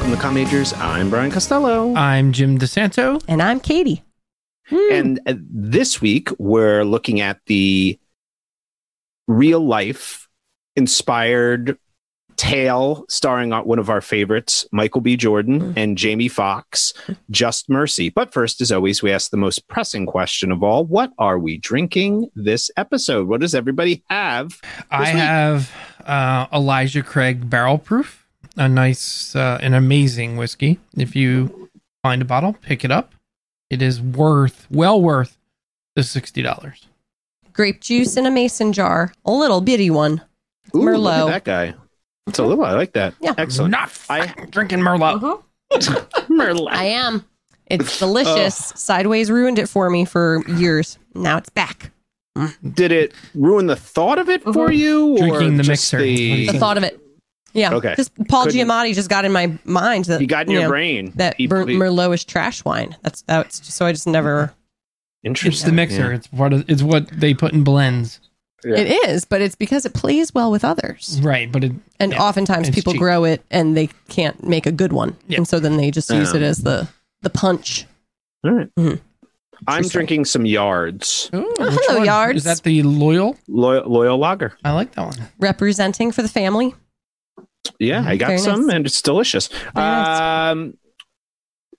Welcome to Majors. I'm Brian Costello. I'm Jim DeSanto. And I'm Katie. And uh, this week, we're looking at the real life inspired tale starring one of our favorites, Michael B. Jordan Mm. and Jamie Foxx, Just Mercy. But first, as always, we ask the most pressing question of all What are we drinking this episode? What does everybody have? I week? have uh, Elijah Craig Barrel Proof, a nice, uh, an amazing whiskey. If you find a bottle, pick it up. It is worth, well worth the sixty dollars. Grape juice in a mason jar, a little bitty one. Ooh, look Merlot. at that guy. It's a little, I like that. Yeah. Excellent. Not I- fucking drinking Merlot. Uh-huh. Merlot. I am. It's delicious. Sideways ruined it for me for years. Now it's back. Mm. Did it ruin the thought of it for uh-huh. you? Or Drinking the just mixer. the- The thought of it. Yeah. Okay. Just Paul Couldn't- Giamatti just got in my mind that you got in your know, brain. that He- Mer- he- Merlot is trash wine. That's that's so I just never. Interesting. It's the mixer. Yeah. It's what it's what they put in blends. Yeah. It is, but it's because it plays well with others, Right, but it and Yeah. oftentimes It's people cheap. grow it and they can't make a good one, Yeah. and so then they just use Um, it as the the punch. All right. Mhm. I'm Interesting. drinking some yards. Ooh, Oh, which hello, one? Yards. Is that the loyal? Loyal, loyal lager. I like that one. representing for the family. Yeah, I got Very some nice. and it's delicious. Very nice. Um,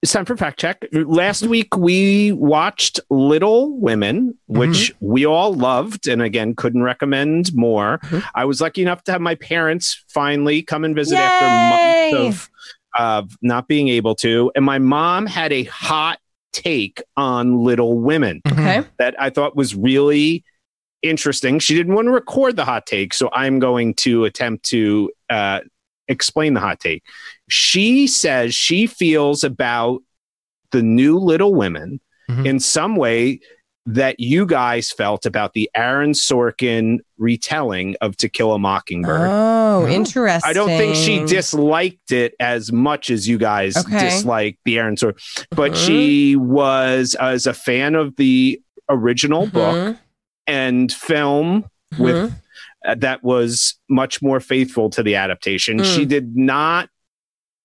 it's time for fact check. Last week we watched Little Women, which we all loved, and again couldn't recommend more. Mhm. I was lucky enough to have my parents finally come and visit Yay! after months of of not being able to, and my mom had a hot take on Little Women Mhm. Okay. that I thought was really interesting. She didn't want to record the hot take, so I'm going to attempt to uh, explain the hot take. She says she feels about the new Little Women Mhm. in some way that you guys felt about the Aaron Sorkin retelling of To Kill a Mockingbird. Oh, Oh. interesting. I don't think she disliked it as much as you guys Okay. disliked the Aaron Sorkin, but Mhm. she was as a fan of the original book Mhm. and film with Mhm. uh, that was much more faithful to the adaptation. Mm. She did not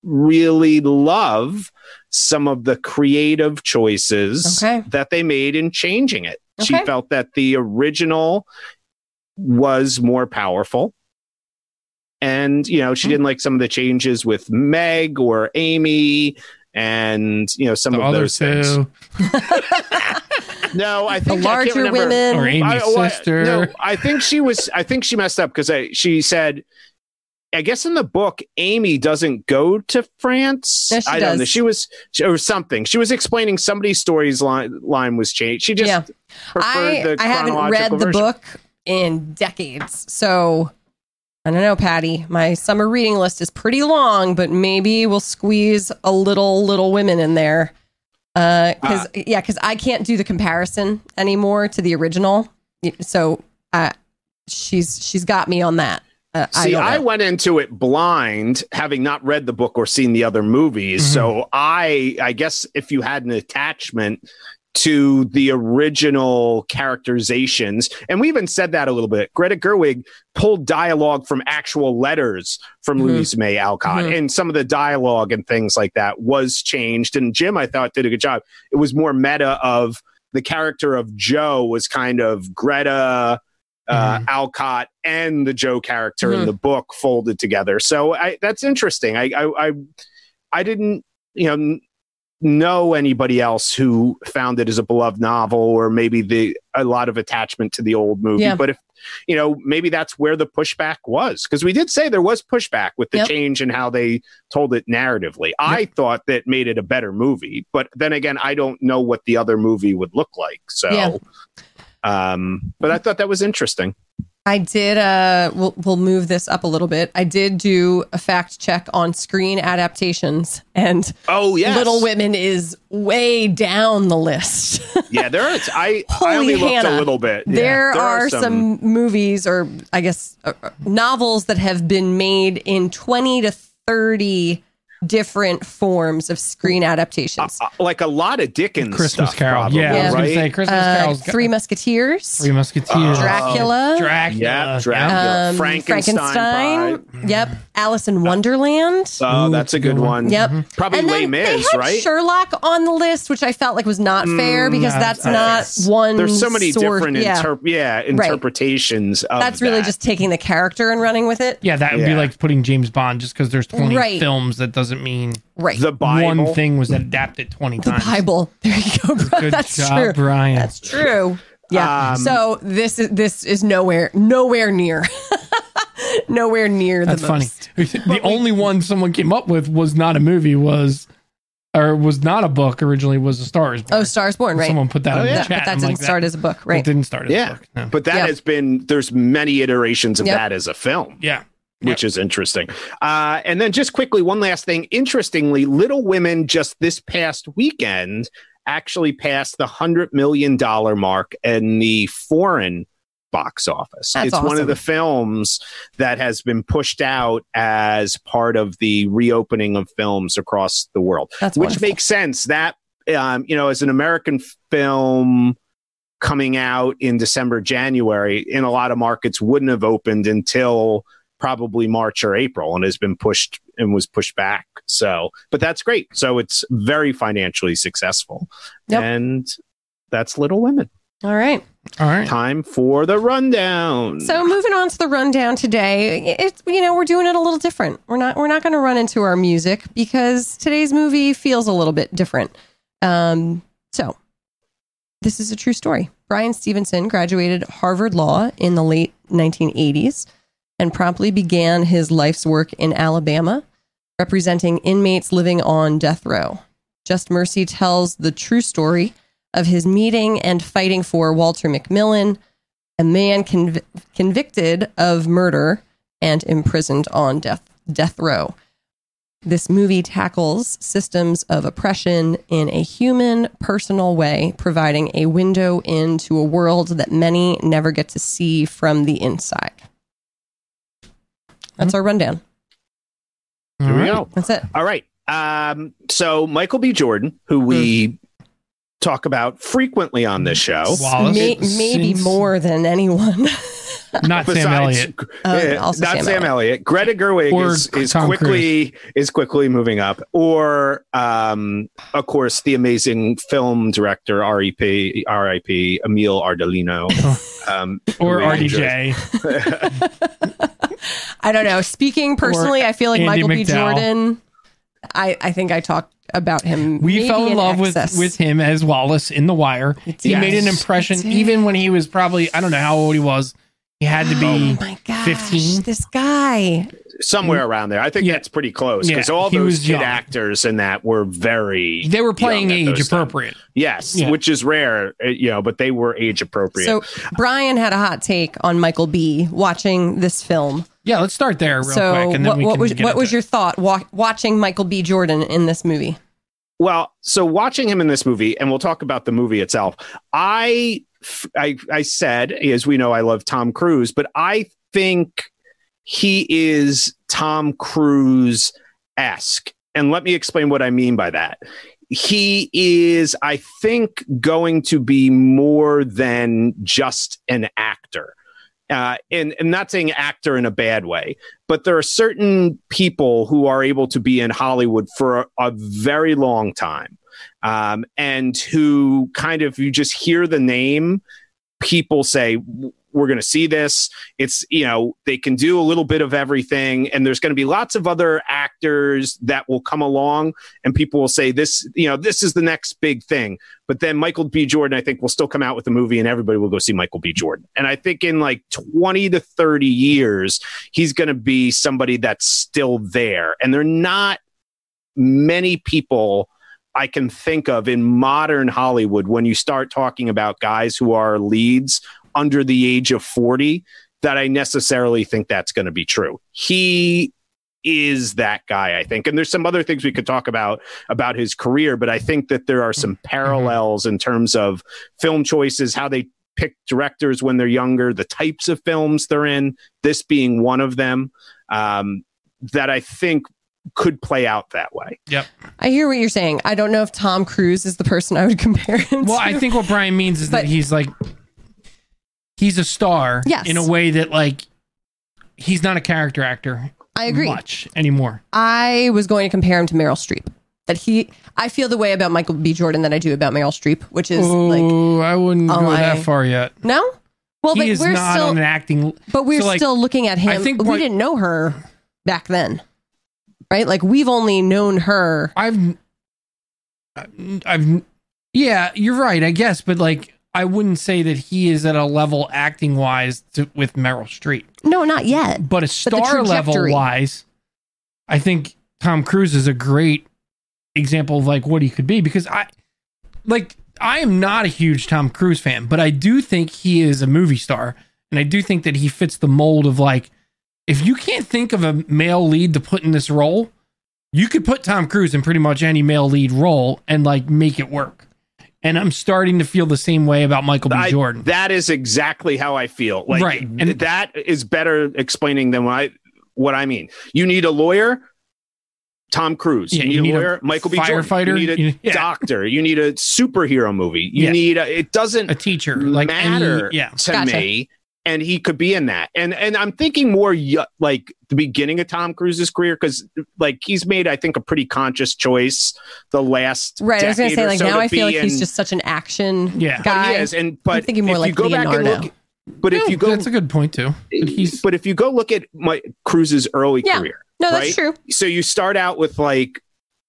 really love some of the creative choices Okay. that they made in changing it. She felt that the original was more powerful. And, you know, she Mm. didn't like some of the changes with Meg or Amy and, you know, some The of other those things. No, I the think I can't larger women. Or Amy's I- oh, I- sister. no, I think she was. I think she messed up because I. She said, I guess in the book, Amy doesn't go to France. Yes, she I don't know. does. She was or something. She was explaining somebody's story's line, line was changed. She just Yeah. preferred I, the I haven't read chronological the book in decades. So I don't know, Patty. My summer reading list is pretty long, but maybe we'll squeeze a little Little Women in there. Uh, cause Ah. yeah, cause I can't do the comparison anymore to the original. So, uh, she's, she's got me on that. Uh, I See, don't I, went into it blind, having not read the book or seen the other movies. Mhm. So I, I guess if you had an attachment to the original characterizations, and we even said that a little bit. Greta Gerwig pulled dialogue from actual letters from Mhm. Louisa May Alcott, Mhm. and some of the dialogue and things like that was changed. And Jim, I thought, did a good job. It was more meta of the character of Jo was kind of Greta uh, Alcott and the Jo character in Mhm. the book folded together. So I, that's interesting. I, I, I, I didn't, you know, know anybody else who found it as a beloved novel or maybe the a lot of attachment to the old movie. Yeah. But if you know, maybe that's where the pushback was because we did say there was pushback with the Yep. change in how they told it narratively. I thought that made it a better movie, but then again, I don't know what the other movie would look like. So, Yeah. um, but I thought that was interesting. I did. Uh, we'll we'll move this up a little bit. I did do a fact check on screen adaptations, and Oh yeah, Little Women is way down the list. Yeah, there is. I I Holy only looked a little bit. there, There are, some, movies, or I guess uh, uh, novels that have been made in twenty to thirty different forms of screen adaptations. Uh, like a lot of Dickens Christmas stuff, Carol. probably, yeah, I was right? gonna say Christmas Uh, Carol's got- Three Musketeers, Three Musketeers, Oh. Dracula, Dracula, yeah, Dracula, um, Frankenstein. Frankenstein. Yep, Alice in Wonderland. Oh, Ooh, that's a good one. Yep. Probably and Les then they Mis, had right? Sherlock on the list, which I felt like was not fair because no, that's uh, not one. There's so many sort- different Yeah, interp- yeah, interpretations of that's really that. just taking the character and running with it. Yeah, that would be like putting James Bond just because there's 20 Right. films. That doesn't mean Right. the Bible. one thing was adapted 20 the times. Bible. There you go. Bro. Good that's job, true. Brian. That's true. Yeah. Um, so this is this is nowhere nowhere near nowhere near That's the funny. most. the only one someone came up with was not a movie, was or was not a book originally. Was a Star is Born. Oh, Stars Born, right? Someone put that Oh, in yeah. the That- chat. but that didn't like, start as a book, right? It didn't start as Yeah. a book. No. But that Yeah. has been there's many iterations of Yep. that as a film. yeah, which is interesting. Uh, and then just quickly, one last thing. Interestingly, Little Women just this past weekend actually passed the hundred million dollar mark in the foreign box office. That's it's one of the films that has been pushed out as part of the reopening of films across the world, That's which wonderful. makes sense. That um, you know, as an American film coming out in December, January, in a lot of markets wouldn't have opened until probably March or April and has been pushed and was pushed back. So, but that's great. So it's very financially successful. Yep. And that's Little Women. All right. all right. Time for the rundown. So moving on to the rundown today, it's you know we're doing it a little different. We're not we're not going to run into our music because today's movie feels a little bit different. Um, so this is a true story. Bryan Stevenson graduated Harvard Law in the late 1980s and promptly began his life's work in Alabama, representing inmates living on death row. Just Mercy tells the true story of his meeting and fighting for Walter McMillian, a man conv- convicted of murder and imprisoned on death death row. This movie tackles systems of oppression in a human, personal way, providing a window into a world that many never get to see from the inside. That's our rundown. All Here we go. That's it. All right. Um, so Michael B. Jordan, who we Hmm. talk about frequently on this show. Wallace, May- maybe since- more than anyone. Not Sam Elliott. Yeah, also not Sam Sam, Elliott. Greta Gerwig Or is, is Tom quickly is quickly moving up, or um, of course the amazing film director R.E.P. R.I.P. Emile Ardolino, um, Or who we enjoy. RDJ. I don't know. Speaking personally, I feel like Andy Michael B. Jordan. I, I think I talked about him. We fell in love excess. with with him as Wallace in The Wire. He Yes. made an impression even when he was probably I don't know how old he was. He had to Oh be gosh, 15. This guy. Somewhere around there. I think Yeah. that's pretty close because Yeah, all he those was kid young. actors in that were very they were playing age those times. appropriate. Yes, Yeah. which is rare, uh, you know, but they were age appropriate. So Brian had a hot take on Michael B. watching this film. Yeah, let's start there real so quick and then what, we what can was what was it. your thought wa- watching Michael B. Jordan in this movie? Well, so watching him in this movie, and we'll talk about the movie itself. I, I, I said, as we know, I love Tom Cruise, but I think he is Tom Cruise esque, and let me explain what I mean by that. He is, I think, going to be more than just an actor. Uh, and not saying actor in a bad way, but there are certain people who are able to be in Hollywood for a, a very long time, um, and who kind of you just hear the name, people say we're going to see this. It's you know they can do a little bit of everything, and there's going to be lots of other actors that will come along, and people will say this you know this is the next big thing. But then Michael B. Jordan, I think, will still come out with a movie, and everybody will go see Michael B. Jordan. And I think in like 20 to 30 years, he's going to be somebody that's still there. And they're not many people I can think of in modern Hollywood when you start talking about guys who are leads under the age of 40 that I necessarily think that's going to be true. He is that guy, I think. And there's some other things we could talk about about his career, but I think that there are some parallels in terms of film choices, how they pick directors when they're younger, the types of films they're in, this being one of them, um, that I think could play out that way. Yep. I hear what you're saying. I don't know if Tom Cruise is the person I would compare him Well, to. Well, I think what Brian means is But- that he's like he's a star Yes. in a way that like he's not a character actor I agree. much anymore. I was going to compare him to Meryl Streep. That he, I feel the way about Michael B. Jordan that I do about Meryl Streep, which is like, oh, I wouldn't go that far yet. no. Well, he but is we're not still, on an acting. but we're so, like, still looking at him. I think we what- didn't know her back then, right? Like we've only known her. I've, I've, yeah, you're right, I guess, but like, I wouldn't say that he is at a level acting wise to, with Meryl Streep, No, not yet. but a star level wise, I think Tom Cruise is a great example of like what he could be because I, like, I am not a huge Tom Cruise fan, but I do think he is a movie star, and I do think that he fits the mold of like, if you can't think of a male lead to put in this role, you could put Tom Cruise in pretty much any male lead role and like make it work. And I'm starting to feel the same way about Michael B. I- Jordan. that is exactly how I feel. Like Right. and And- that is better explaining than what I what I mean. You need a lawyer, Tom Cruise. Yeah, you, need a lawyer, Michael B. Jordan. firefighter. You need a You- yeah. doctor. You need a superhero movie. You Yeah. need a, it doesn't a teacher, like matter any, yeah, to Gotcha. me. And he could be in that. And and I'm thinking more y- like the beginning of Tom Cruise's career because like he's made I think a pretty conscious choice the last Right. I was going to say, like so now I feel be like he's just such an action Yeah. but guy. he is and but I'm thinking more if like you go back and Leonardo. look but if you go that's a good point too. But he's but if you go look at my Cruise's early Yeah. career, No, that's right? true. so you start out with like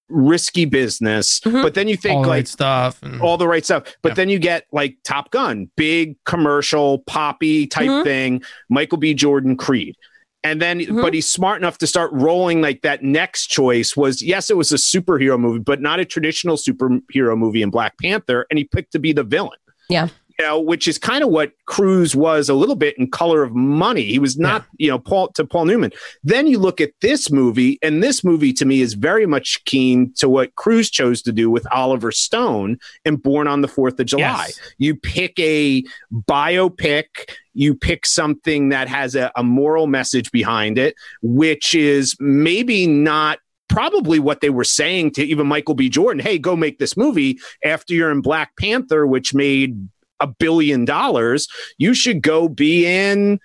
risky business, Mhm. but then you think all the like right stuff. And, all the right stuff. But Yeah. then you get like Top Gun, big commercial, poppy type Mhm. thing, Michael B. Jordan Creed. And then, Mhm. but he's smart enough to start rolling like that next choice was yes, it was a superhero movie, but not a traditional superhero movie in Black Panther. And he picked to be the villain. Yeah. You know, which is kind of what Cruise was a little bit in Color of Money. He was not, you know, Paul to Paul Newman. Then you look at this movie, and this movie to me is very much keen to what Cruise chose to do with Oliver Stone and Born on the Fourth of July. Yes. You pick a biopic, you pick something that has a, a moral message behind it, which is maybe not probably what they were saying to even Michael B. Jordan. Hey, go make this movie after you're in Black Panther, which made a billion dollars. You should go be in,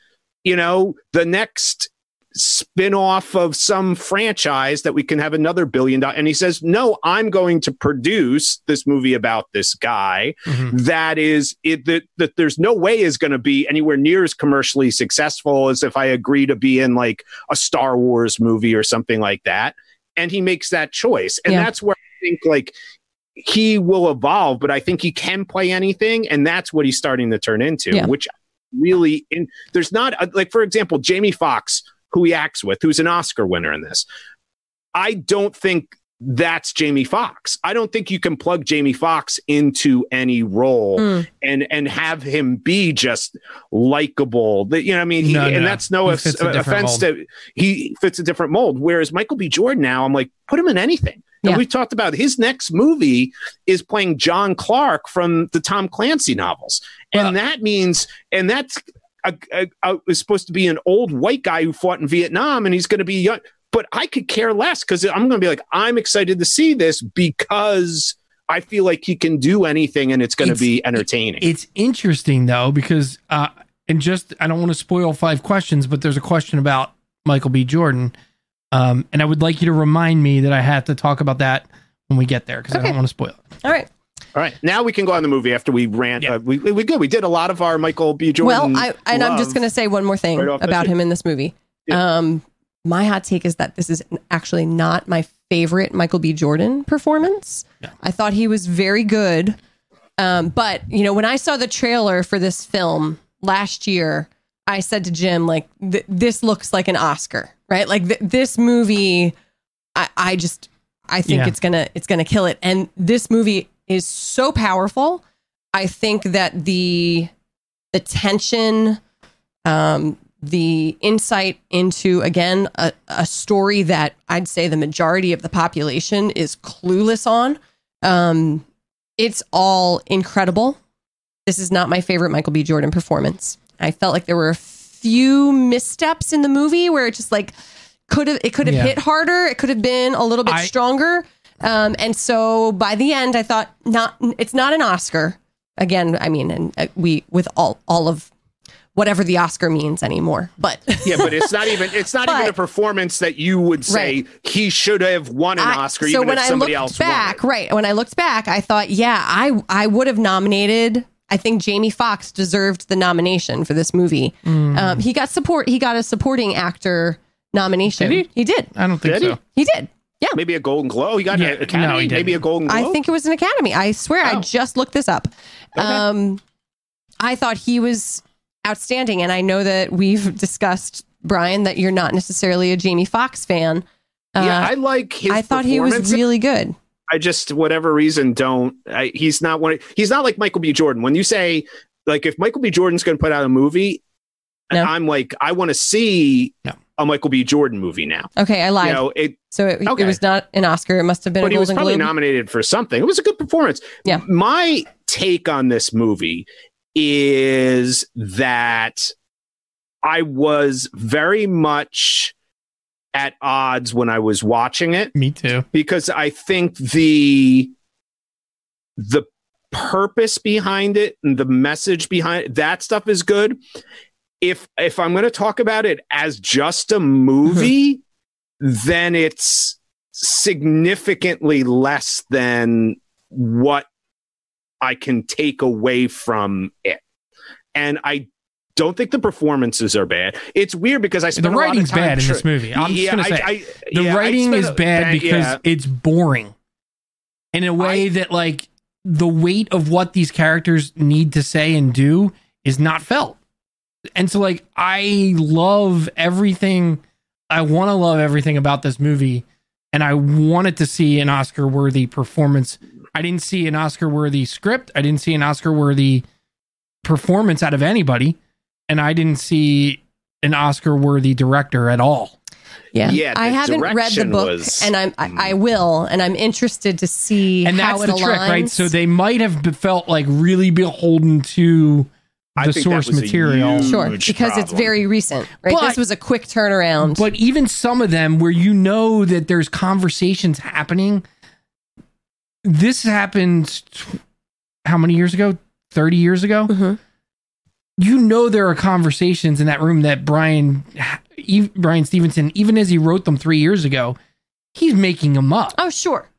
you know, the next spin-off of some franchise that we can have another billion dollars and he says no i'm going to produce this movie about this guy Mhm. that is it that, that there's no way is going to be anywhere near as commercially successful as if I agree to be in like a Star Wars movie or something like that. And he makes that choice. And Yeah. that's where I think like he will evolve, but I think he can play anything. And that's what he's starting to turn into, Yeah. which really in there's not a, like, for example, Jamie Foxx, who he acts with, who's an Oscar winner in this. I don't think that's Jamie Foxx. I don't think you can plug Jamie Foxx into any role Mm. and and have him be just likable. That you know, what I mean, he, No, and no. that's no He off- fits a offense to he fits a different mold. Whereas Michael B. Jordan now, I'm like, put him in anything. And Yeah. we've talked about his next movie is playing John Clark from the Tom Clancy novels, and that means and that's a, a, a, is supposed to be an old white guy who fought in Vietnam, and he's going to be young. But I could care less because I'm going to be like, I'm excited to see this because I feel like he can do anything and it's going to be entertaining. It's interesting though because uh, and just I don't want to spoil five questions, but there's a question about Michael B. Jordan, um, and I would like you to remind me that I have to talk about that when we get there because I don't want to spoil it. All right. All right, now we can go on the movie after we ran. Yeah. Uh, we we good. We did a lot of our Michael B. Jordan. well, I and I'm just going to say one more thing right about him in this movie. Um, my hot take is that this is actually not my favorite Michael B. Jordan performance. Yeah. I thought he was very good. Um, but you know, when I saw the trailer for this film last year, I said to Jim, like, th- this looks like an Oscar, right? Like th- this movie, I, I just, I think Yeah. it's gonna, it's gonna kill it. And this movie is so powerful. I think that the, the tension, um, the insight into again a, a story that I'd say the majority of the population is clueless on. Um, it's all incredible. This is not my favorite Michael B. Jordan performance. I felt like there were a few missteps in the movie where it just like could have it could have Yeah. hit harder. It could have been a little bit I- stronger. Um, and so by the end, I thought not. It's not an Oscar. Again, I mean, and uh, we with all all of whatever the Oscar means anymore. But Yeah, but it's not even it's not even a performance that you would say Right. he should have won an I- Oscar so even when if I looked else back, won. right? When I looked back, I thought, yeah, I I would have nominated. I think Jamie Foxx deserved the nomination for this movie. Mm. Um, he got support. He got a supporting actor nomination. Did he? He did. I don't think Did he? so. He did. Yeah. Maybe a Golden Globe. He got Yeah, an Academy. no, he maybe a Golden Globe. I think it was an Academy. I swear, I Oh. just looked this up. Okay. Um, I thought he was outstanding, and I know that we've discussed Brian that you're not necessarily a Jamie Foxx fan. Uh, yeah, I like his. I thought he was really good. I just whatever reason don't. I, he's not one. He's not like Michael B. Jordan. When you say like if Michael B. Jordan's going to put out a movie, No. I'm like I want to see No. a Michael B. Jordan movie now. Okay, I lied. You know it, so it, Okay. it was not an Oscar. It must have been but a he was probably Globe. nominated for something. It was a good performance. Yeah. My take on this movie is that I was very much at odds when I was watching it Me too. because I think the the purpose behind it and the message behind it, that stuff is good. If if I'm going to talk about it as just a movie, then it's significantly less than what I can take away from it. And I don't think the performances are bad. It's weird because I The spent of writing's bad in this movie. I'm just gonna I- say I- the yeah, writing is a- bad because yeah. it's boring in a way that like the weight of what these characters need to say and do is not felt and so like i love everything i want to love everything about this movie and i wanted to see an oscar worthy performance i didn't see an oscar worthy script i didn't see an oscar worthy performance out of anybody and i didn't see an oscar worthy director at all Yeah, Yeah, I haven't read the direction book, was- and I'm I, I will, and I'm interested to see and how that's it the aligns. trick, right? So they might have felt like really beholden to I the think that source was a material. huge sure because it's very recent, right? But- this was a quick turnaround. But even some of them where you know that there's conversations happening, this happened tw- how many years ago? 30 years ago? Mhm. You know there are conversations in that room that Brian e- Bryan Stevenson, even as he wrote them three years ago, he's making them up. oh, sure,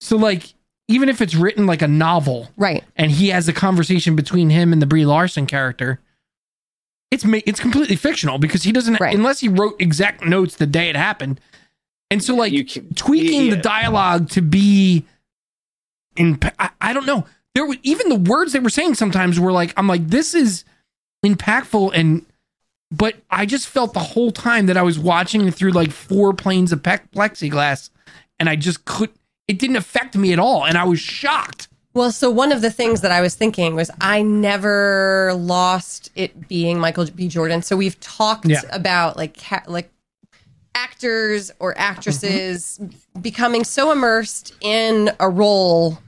So like even if it's written like a novel, right. and he has a conversation between him and the Brie Larson character. It's ma- it's completely fictional because he doesn't Right. unless he wrote exact notes the day it happened. And so like You can- tweaking the yeah. dialogue to be in I, I don't know. There were even the words they were saying sometimes were like I'm like this is impactful and but I just felt the whole time that I was watching through like four planes of pe- plexiglass and I just could it didn't affect me at all and I was shocked. Well, so one of the things that I was thinking was I never lost it being Michael B. Jordan. So we've talked Yeah. about like ca- like actors or actresses Mm-hmm. becoming so immersed in a role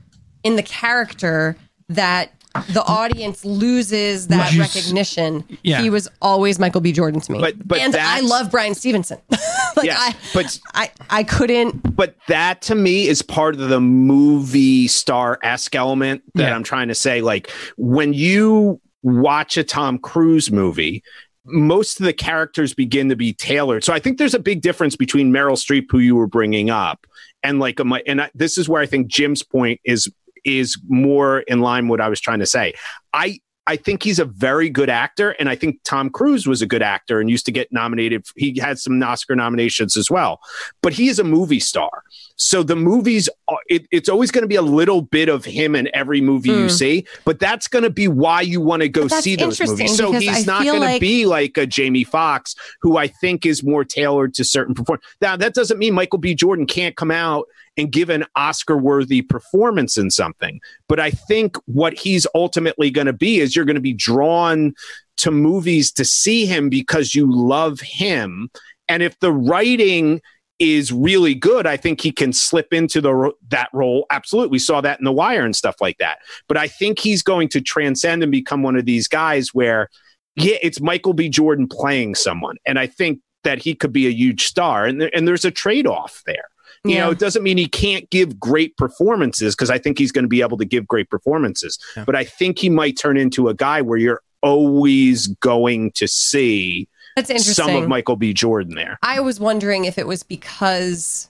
in the character that the audience loses that Right. recognition. Yeah. He was always Michael B. Jordan to me. But- but and I love Bryan Stevenson. like Yes, I, but- I I couldn't but that to me is part of the movie star esque element that Yeah. I'm trying to say. Like when you watch a Tom Cruise movie, most of the characters begin to be tailored. So I think there's a big difference between Meryl Streep, who you were bringing up, and like a, and I, this is where I think Jim's point is is more in line with what I was trying to say. I I think he's a very good actor, and I think Tom Cruise was a good actor and used to get nominated. He had some Oscar nominations as well, but he is a movie star. So the movies, it, it's always going to be a little bit of him in every movie you Mm. see, but that's going to be why you want to go see those movies. So he's not going to be like a Jamie Foxx, who I think is more tailored to certain performance. Now that doesn't mean Michael B. Jordan can't come out and give an Oscar worthy performance in something. But I think what he's ultimately going to be is you're going to be drawn to movies to see him because you love him. And if the writing is really good, I think he can slip into the that role. Absolutely, we saw that in The Wire and stuff like that. But I think he's going to transcend and become one of these guys where, yeah, it's Michael B. Jordan playing someone, and I think that he could be a huge star, and there, and there's a trade off there. You Yeah. know, it doesn't mean he can't give great performances because I think he's going to be able to give great performances. Yeah. But I think he might turn into a guy where you're always going to see That's interesting. some of Michael B. Jordan there. I was wondering if it was because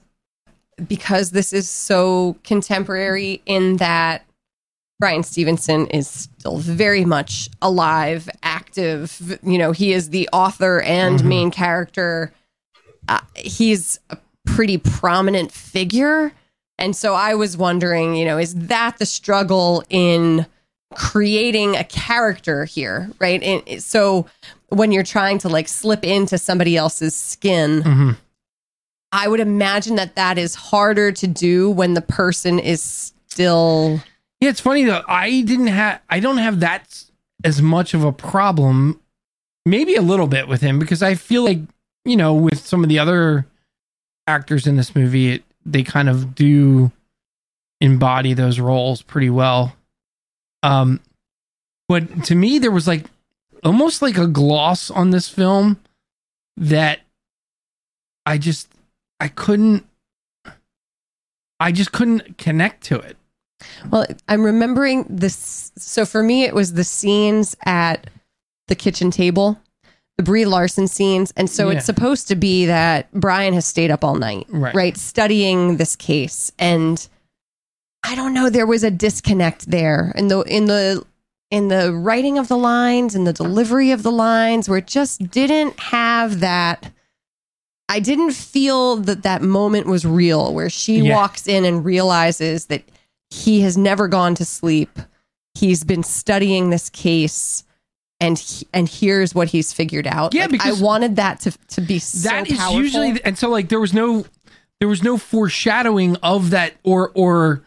because this is so contemporary in that Bryan Stevenson is still very much alive, active. You know, he is the author and Mhm. main character. Uh, he's a pretty prominent figure. And so I was wondering, you know, is that the struggle in creating a character here, right? And so when you're trying to like slip into somebody else's skin, Mhm. I would imagine that that is harder to do when the person is still Yeah, it's funny though. I didn't have. I don't have that as much of a problem. Maybe a little bit with him because I feel like you know with some of the other actors in this movie, it, they kind of do embody those roles pretty well. Um, but to me, there was like almost like a gloss on this film that I just I couldn't. I just couldn't connect to it. Well, I'm remembering this. So for me, it was the scenes at the kitchen table, the Brie Larson scenes. And so Yeah. it's supposed to be that Bryan has stayed up all night, Right. right? Studying this case. And I don't know, there was a disconnect there in the, in the, in the writing of the lines and the delivery of the lines where it just didn't have that. I didn't feel that that moment was real where she Yeah. walks in and realizes that he has never gone to sleep. He's been studying this case, and he, and here's what he's figured out. Yeah, Like, because I wanted that to to be so That is powerful. usually and so like there was no there was no foreshadowing of that or or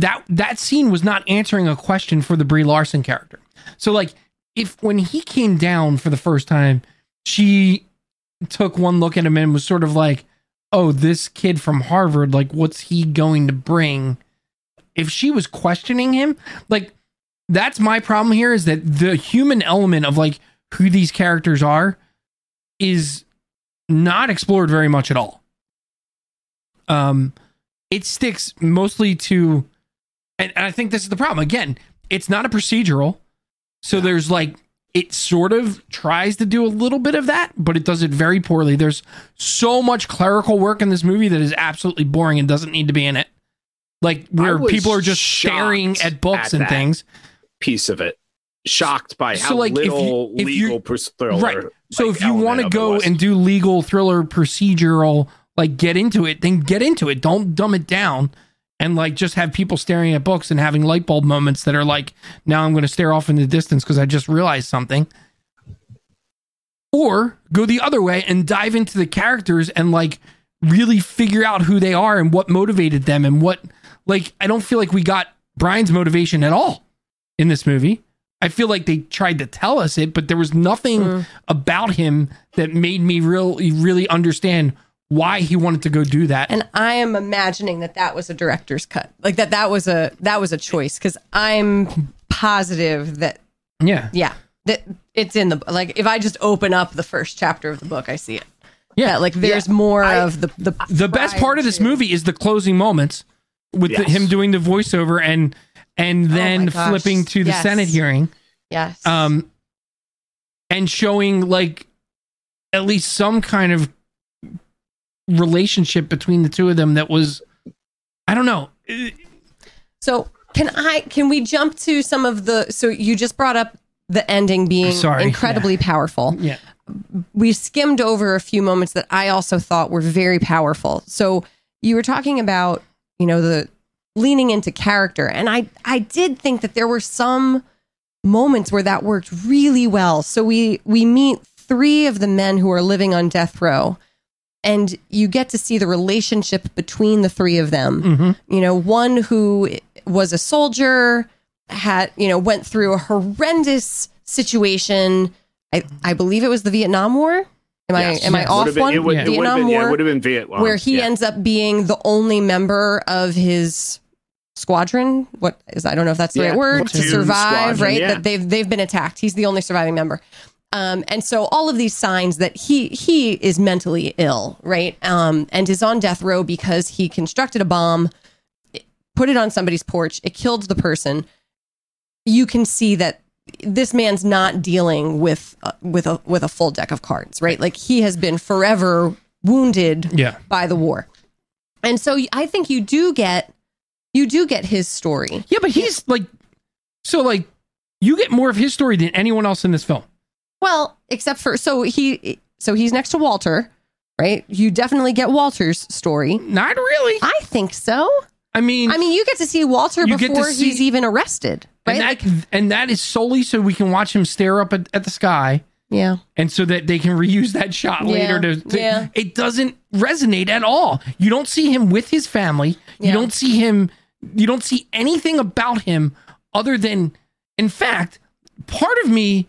that that scene was not answering a question for the Brie Larson character. So like if when he came down for the first time, she took one look at him and was sort of like, "Oh, this kid from Harvard, like what's he going to bring?" If she was questioning him, like that's my problem here is that the human element of like who these characters are is not explored very much at all. Um, it sticks mostly to, and, and I think this is the problem. Again, it's not a procedural, so there's like it sort of tries to do a little bit of that, but it does it very poorly. There's so much clerical work in this movie that is absolutely boring and doesn't need to be in it. Like where people are just staring at books at and things. Piece of it. Shocked by So, how like, if you- little if legal pers- thriller. Right. So like, if you want to go and do legal thriller procedural, like get into it, then get into it. Don't dumb it down and like just have people staring at books and having light bulb moments that are like, now I'm going to stare off in the distance because I just realized something. Or go the other way and dive into the characters and like really figure out who they are and what motivated them and what like I don't feel like we got Bryan's motivation at all in this movie. I feel like they tried to tell us it, but there was nothing Mm. about him that made me really, really understand why he wanted to go do that. and I am imagining that that was a director's cut, like that that was a that was a choice because I'm positive that yeah, yeah that it's in the like if I just open up the first chapter of the book, I see it. yeah. That like there's more of the the the best part of this to- movie is the closing moments with the, him doing the voiceover and and then Oh flipping to the yes. Senate hearing, Yes. um, and showing like at least some kind of relationship between the two of them that was, I don't know, So can I can we jump to some of the so you just brought up the ending being Sorry, incredibly powerful. yeah. We skimmed over a few moments that I also thought were very powerful. So you were talking about, you know, the leaning into character and I I did think that there were some moments where that worked really well. So we we meet three of the men who are living on death row and you get to see the relationship between the three of them hmm you know one who was a soldier had you know went through a horrendous situation i i believe it was the vietnam war am Yes. i am i off Would've been- one It would, Yeah. it would've vietnam yeah, war would have been Vietnam. where he yeah. ends up being the only member of his squadron what is i don't know if that's the Yeah, right word to survive squadron, right yeah. that they've they've been attacked he's the only surviving member Um, and so all of these signs that he he is mentally ill, right? Um, and is on death row because he constructed a bomb, put it on somebody's porch, it killed the person. You can see that this man's not dealing with uh, with a with a full deck of cards, right? Like he has been forever wounded Yeah. by the war. And so I think you do get you do get his story. Yeah, but he's like, so like, you get more of his story than anyone else in this film. Well, except for so he so he's next to Walter, right? You definitely get Walter's story. Not really. I think so. I mean, I mean, you get to see Walter You get to before see- he's even arrested, right? and that and that is solely so we can watch him stare up at, at the sky, yeah. and so that they can reuse that shot Yeah, later. To, to- yeah. it doesn't resonate at all. You don't see him with his family. You Yeah. don't see him. You don't see anything about him other than, in fact, part of me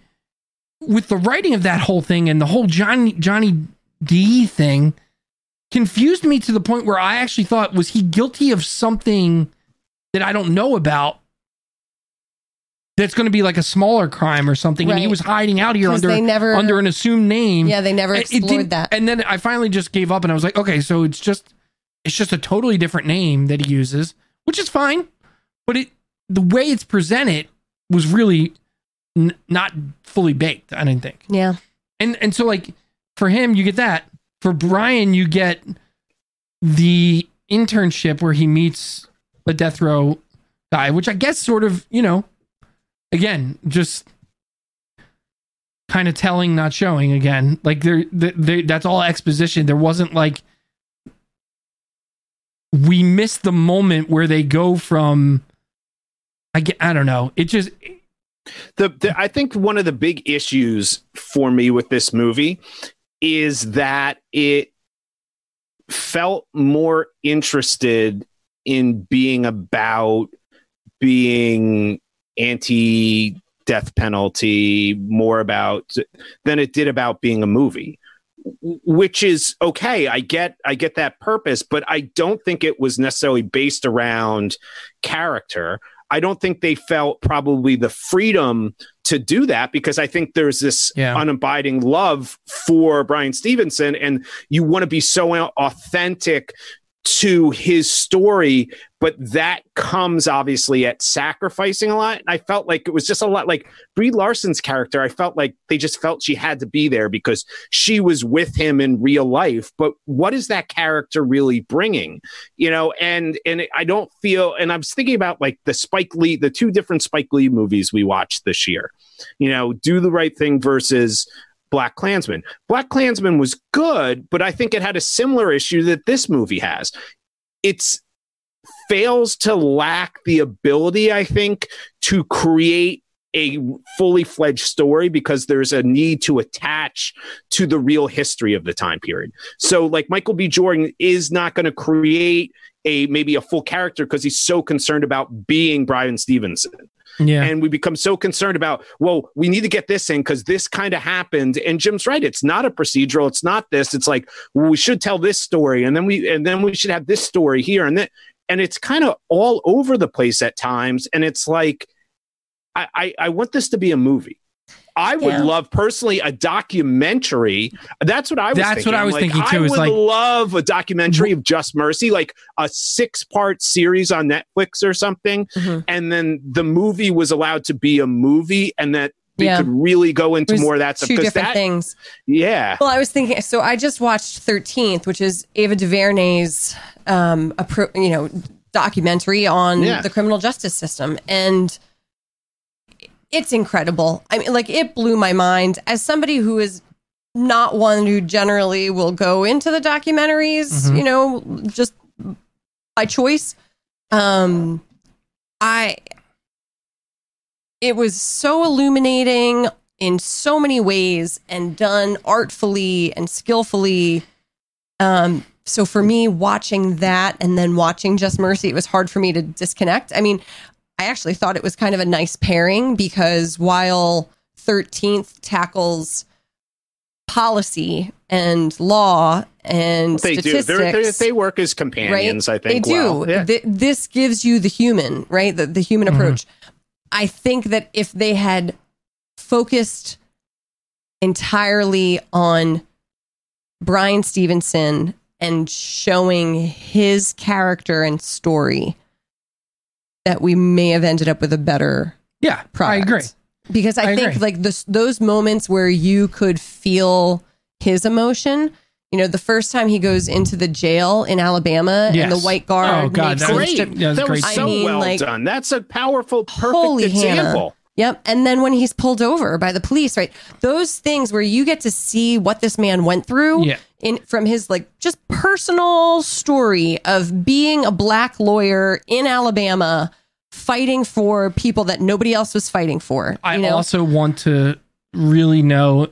with the writing of that whole thing and the whole Johnny Johnny D thing confused me to the point where I actually thought was he guilty of something that I don't know about that's going to be like a smaller crime or something? And he was hiding out here under never- under an assumed name. Yeah, they never explored that. and then I finally just gave up and I was like okay so it's just it's just a totally different name that he uses which is fine. But it the way it's presented was really n- not fully baked I didn't think. Yeah. and and so like for him you get that. For bryan you get the internship where he meets a death row guy which i guess sort of you know again just kind of telling not showing again. Like there that's all exposition. There wasn't like we missed the moment where they go from i get i don't know. It just the, the I think one of the big issues for me with this movie is that it felt more interested in being about being anti death penalty more about than it did about being a movie which is okay. I get i get that purpose but i don't think it was necessarily based around character i don't think they felt probably the freedom to do that because i think there's this Yeah. unabiding love for bryan stevenson and you want to be so authentic to his story but that comes obviously at sacrificing a lot. And i felt like it was just a lot like brie larson's character i felt like they just felt she had to be there because she was with him in real life. But what is that character really bringing? You know and and i don't feel and i was thinking about like the spike lee the two different spike lee movies we watched this year. You know do the right thing versus Black Klansman. Black Klansman was good, but I think it had a similar issue that this movie has. It's fails to lack the ability, I think, to create a fully fledged story because there's a need to attach to the real history of the time period. So, like Michael B. Jordan is not going to create a maybe a full character because he's so concerned about being Bryan Stevenson yeah. and we become so concerned about well we need to get this in because this kind of happened. And jim's right it's not a procedural it's not this it's like well, we should tell this story and then we and then we should have this story here and then and it's kind of all over the place at times and it's like i i, I want this to be a movie I would Yeah. love personally a documentary. That's what I was. That's what. I was Like, thinking, too, I would like- love a documentary of Just Mercy, like a six-part series on Netflix or something, Mhm. and then the movie was allowed to be a movie, and that they Yeah. could really go into more of that stuff. two 'cause different that, things. yeah, Well, I was thinking. So I just watched Thirteenth, which is Ava DuVernay's, um, appro- you know, documentary on Yeah. the criminal justice system, and it's incredible. I mean, like it blew my mind as somebody who is not one who generally will go into the documentaries, Mhm. you know, just by choice. Um, I it was so illuminating in so many ways and done artfully and skillfully. Um, so for me, watching that and then watching Just Mercy, it was hard for me to disconnect. I mean, I actually thought it was kind of a nice pairing because while 13th tackles policy and law and they do. statistics, They're, they're, they work as companions. I think they do. well. Yeah. Th- this gives you the human, right? The, the human Mhm. approach. I think that if they had focused entirely on Bryan Stevenson and showing his character and story, that we may have ended up with a better Yeah, product. I agree. because I, I think agree. like this, those moments where you could feel his emotion. You know, the first time he goes into the jail in Alabama and the white guard Oh, God, makes that was Great. strip- Yeah, was that great. was I so mean, well like, done. That's a powerful, perfect Holy Hannah. example. Yep. And then when he's pulled over by the police, right? Those things where you get to see what this man went through Yeah. In from his like just personal story of being a black lawyer in Alabama fighting for people that nobody else was fighting for. I you know? also want to really know.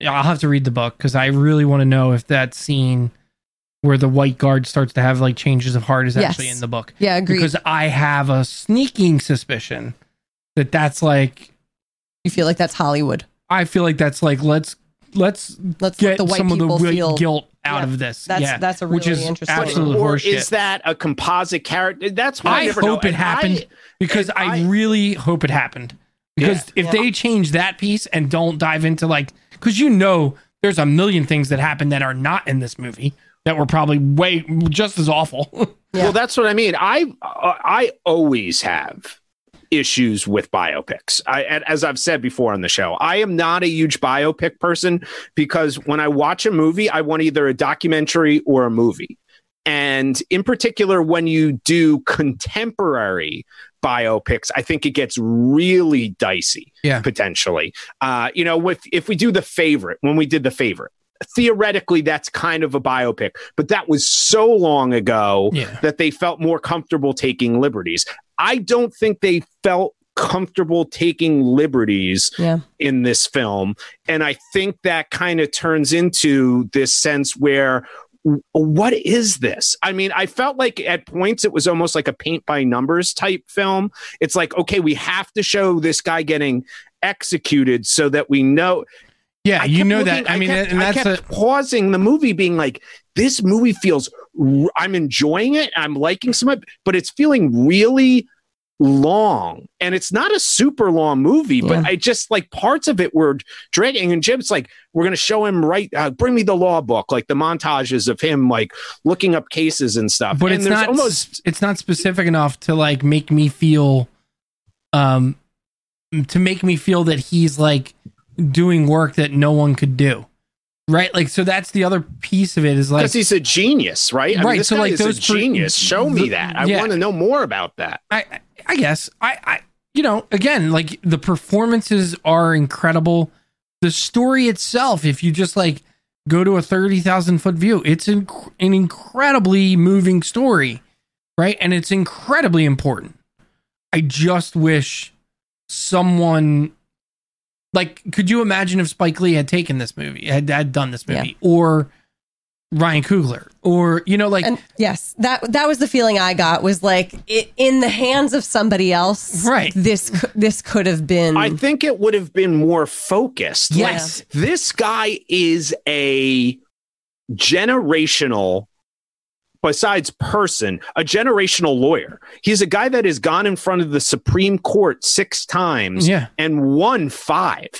Yeah, I'll have to read the book because I really want to know if that scene where the white guard starts to have like changes of heart is Yes. actually in the book. yeah, agreed. Because I have a sneaking suspicion that that's like you feel like that's Hollywood. I feel like that's like let's let's Let's get let the white some of the people feel guilt out Yeah, of this. that's- yeah, that's a which really is interesting- absolute or horseshit. is that a composite character? That's what I, I never hope know. it happened I- because I, I- really hope it happened. Because if Yeah. they change that piece and don't dive into like, because you know, there's a million things that happen that are not in this movie that were probably way just as awful. Yeah. Well, that's what I mean. I uh, I always have issues with biopics. I as I've said before on the show, I am not a huge biopic person because when I watch a movie, I want either a documentary or a movie. And in particular, when you do contemporary biopics, I think it gets really dicey, Yeah. potentially. Uh, you know, with, if we do the favorite, when we did the favorite, theoretically that's kind of a biopic, but that was so long ago yeah. that they felt more comfortable taking liberties. I don't think they felt comfortable taking liberties Yeah. in this film. And I think that kind of turns into this sense where what is this? I mean, I felt like at points it was almost like a paint by numbers type film. It's like, okay, we have to show this guy getting executed so that we know Yeah, you know looking- that. I mean, kept, and I that's a, kept pausing the movie, being like, "This movie feels. I'm enjoying it. I'm liking some of it, but it's feeling really long, and it's not a super long movie. But I just like parts of it were dragging. And Jim's like, "We're gonna show him right. Uh, bring me the law book, like the montages of him like looking up cases and stuff. but and it's not almost it's not specific enough to like make me feel um to make me feel that he's like doing work that no one could do right like so that's the other piece of it is like because he's a genius, right? I Right, mean, so, like, those per- genius. Show me that. I yeah. want to know more about that. I I- guess I I you know again like the performances are incredible. The story itself, if you just like go to a thirty thousand foot view, it's an incredibly moving story, right? And it's incredibly important. I just wish someone like could you imagine if Spike Lee had taken this movie, had, had done this Yeah. movie, or Ryan Coogler, or you know, like And yes, that that was the feeling I got was like it, in the hands of somebody else. Right. This this could have been. I think it would have been more focused. Like, yes, this guy is a generational besides person a generational lawyer he's a guy that has gone in front of the supreme court six times yeah. and won five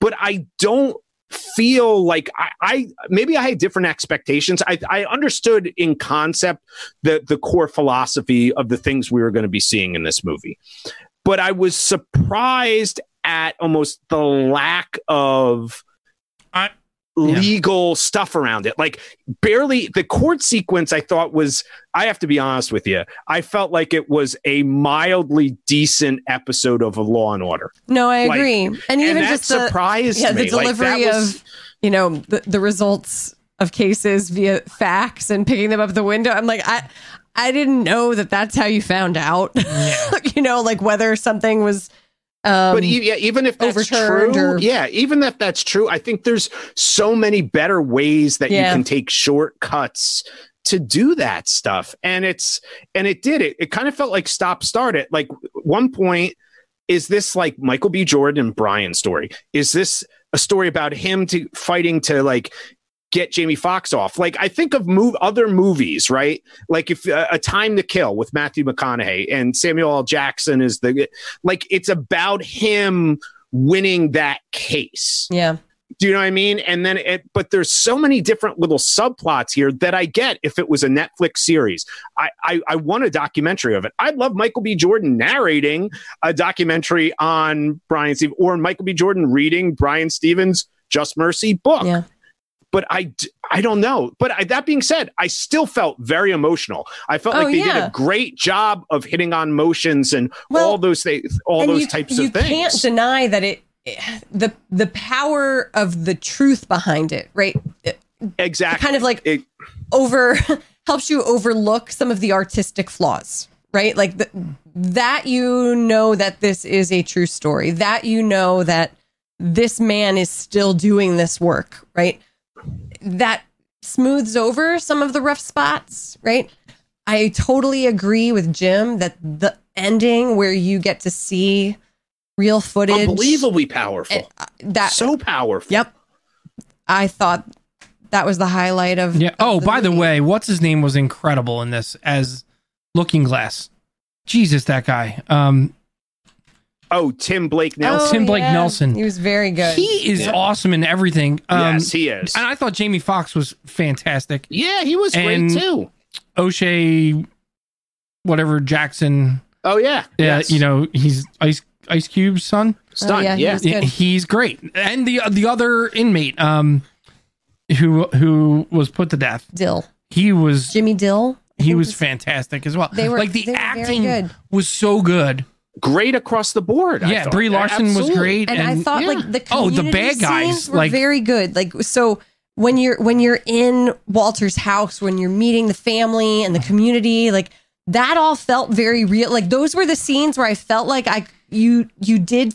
but i don't feel like I, I maybe I had different expectations. I, I understood in concept the the core philosophy of the things we were going to be seeing in this movie, but I was surprised at almost the lack of I- legal stuff around it. Like barely the court sequence. I thought was. I have to be honest with you. I felt like it was a mildly decent episode of a Law and Order. no, I like- agree. and and even just the surprised yeah, me. the Like, delivery was- of you know the, the results of cases via fax and picking them up the window. I'm like I I didn't know that that's how you found out. Yeah. you know, like whether something was. Um, but e- yeah, even if that's true, or- yeah, even if that's true, I think there's so many better ways that Yeah. you can take shortcuts to do that stuff. And it's and it did it. It kind of felt like stop start it. Like one point, is this like Michael B. Jordan and Bryan story? Is this a story about him to fighting to like get Jamie Foxx off? Like I think of move other movies, right? Like if uh, a Time to Kill with Matthew McConaughey and Samuel L. Jackson is the like it's about him winning that case. Yeah. Do you know what I mean? And then it, but there's so many different little subplots here that I get if it was a Netflix series. I, I, I want a documentary of it. I'd love Michael B. Jordan narrating a documentary on Bryan Stevens or Michael B. Jordan reading Bryan Stevens' Just Mercy book. Yeah. But I, I don't know. But I, that being said, I still felt very emotional. I felt Oh, like they did a great job of hitting on motions and Well, all those things, all those you, types of things. You can't deny that it the the power of the truth behind it, right? It exactly. kind of like It- over helps you overlook some of the artistic flaws, right? Like the, that you know that this is a true story, that you know that this man is still doing this work, right? That smooths over some of the rough spots, right? I totally agree with Jim that the ending where you get to see real footage unbelievably powerful. and, uh, that so powerful. Yep. I thought that was the highlight of. Yeah. of Oh, by the way, what's his name was incredible in this as Looking Glass. Jesus, that guy. Um, Oh, Tim Blake Oh, Nelson. Tim Blake yeah. Nelson. He was very good. he is Yeah. awesome in everything. Um, yes, he is. and I thought Jamie Foxx was fantastic. yeah, he was great too. O'Shea, whatever Jackson. Oh yeah, Yeah, yes. you know he's Ice Ice Cube's son. stunned. Oh, yeah, yeah, he Good. he's great, and the the other inmate, um, who who was put to death, Dill, he was Jimmy Dill. He was was- fantastic as well. They were- like the they were very acting was so good. Great across the board. Yeah, thought. Brie Larson was great, and, I thought yeah. like the Oh, the community bad guys, scenes were like- very good. Like so when you're when you're in Walter's house, when you're meeting the family and the community, like that all felt very real. Like those were the scenes where I felt like I you you did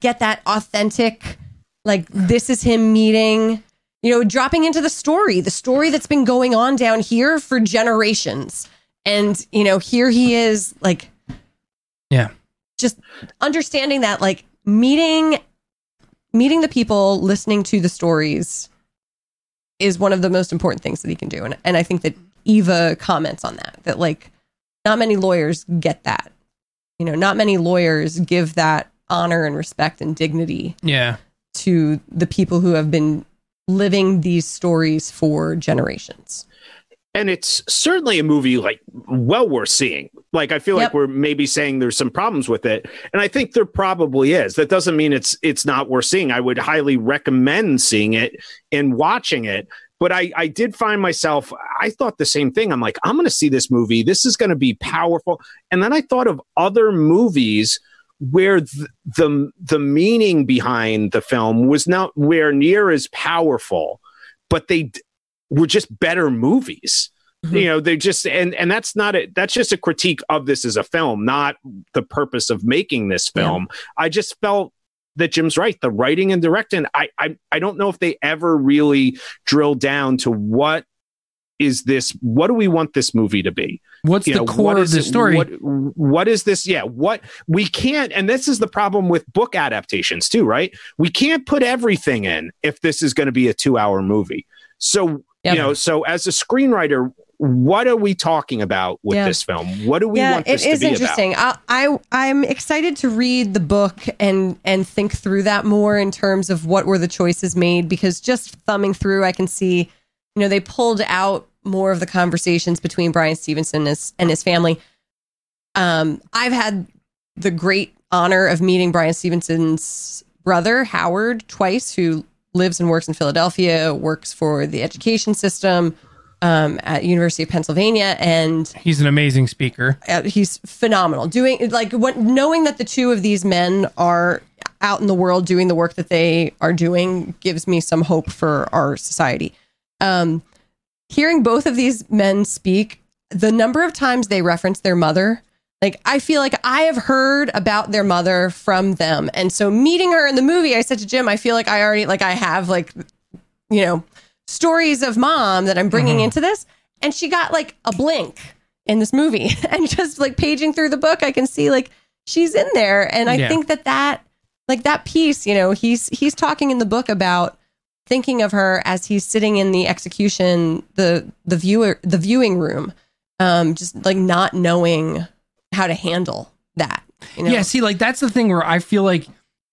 get that authentic like this is him meeting you know dropping into the story the story that's been going on down here for generations and you know here he is like Yeah. Just understanding that like meeting meeting the people listening to the stories is one of the most important things that he can do. And, and i think that eva comments on that that like not many lawyers get that. You know not many lawyers give that honor and respect and dignity yeah, to the people who have been living these stories for generations. And it's certainly a movie like well worth seeing. Like I feel like we're maybe saying there's some problems with it, and I think there probably is. That doesn't mean it's it's not worth seeing. I would highly recommend seeing it and watching it. But I, I did find myself, I thought the same thing. I'm like, I'm going to see this movie. This is going to be powerful. And then I thought of other movies where th- the the meaning behind the film was not where near as powerful, but they d- were just better movies. Mhm. You know, they just and and that's not it. That's just a critique of this as a film, not the purpose of making this Yeah. film. I just felt that Jim's right. The writing and directing, I, I I don't know if they ever really drill down to what is this what do we want this movie to be what's you the know, core what of the story? What, what is this? Yeah, what we can't, and this is the problem with book adaptations too, right? We can't put everything in if this is going to be a two-hour movie. So Yep. you know, so as a screenwriter, what are we talking about with Yeah. this film? What do we yeah want it this is to be about? It is interesting I, I i'm excited to read the book and and think through that more in terms of what were the choices made because just thumbing through i can see you know they pulled out more of the conversations between brian stevenson and his, and his family um i've had the great honor of meeting brian stevenson's brother howard twice who lives and works in philadelphia works for the education system um, at university of pennsylvania and He's an amazing speaker. uh, he's phenomenal. Doing like what knowing that the two of these men are out in the world doing the work that they are doing gives me some hope for our society. Um hearing both of these men speak the number of times they reference their mother like i feel like i have heard about their mother from them. And so meeting her in the movie i said to jim i feel like i already like i have like you know stories of mom that i'm bringing Mhm. into this and she got like a blink in this movie and just like paging through the book i can see like she's in there and i Yeah. think that that like that piece you know he's he's talking in the book about thinking of her as he's sitting in the execution the the viewer the viewing room um just like not knowing how to handle that you know Yeah, see, like that's the thing where I feel like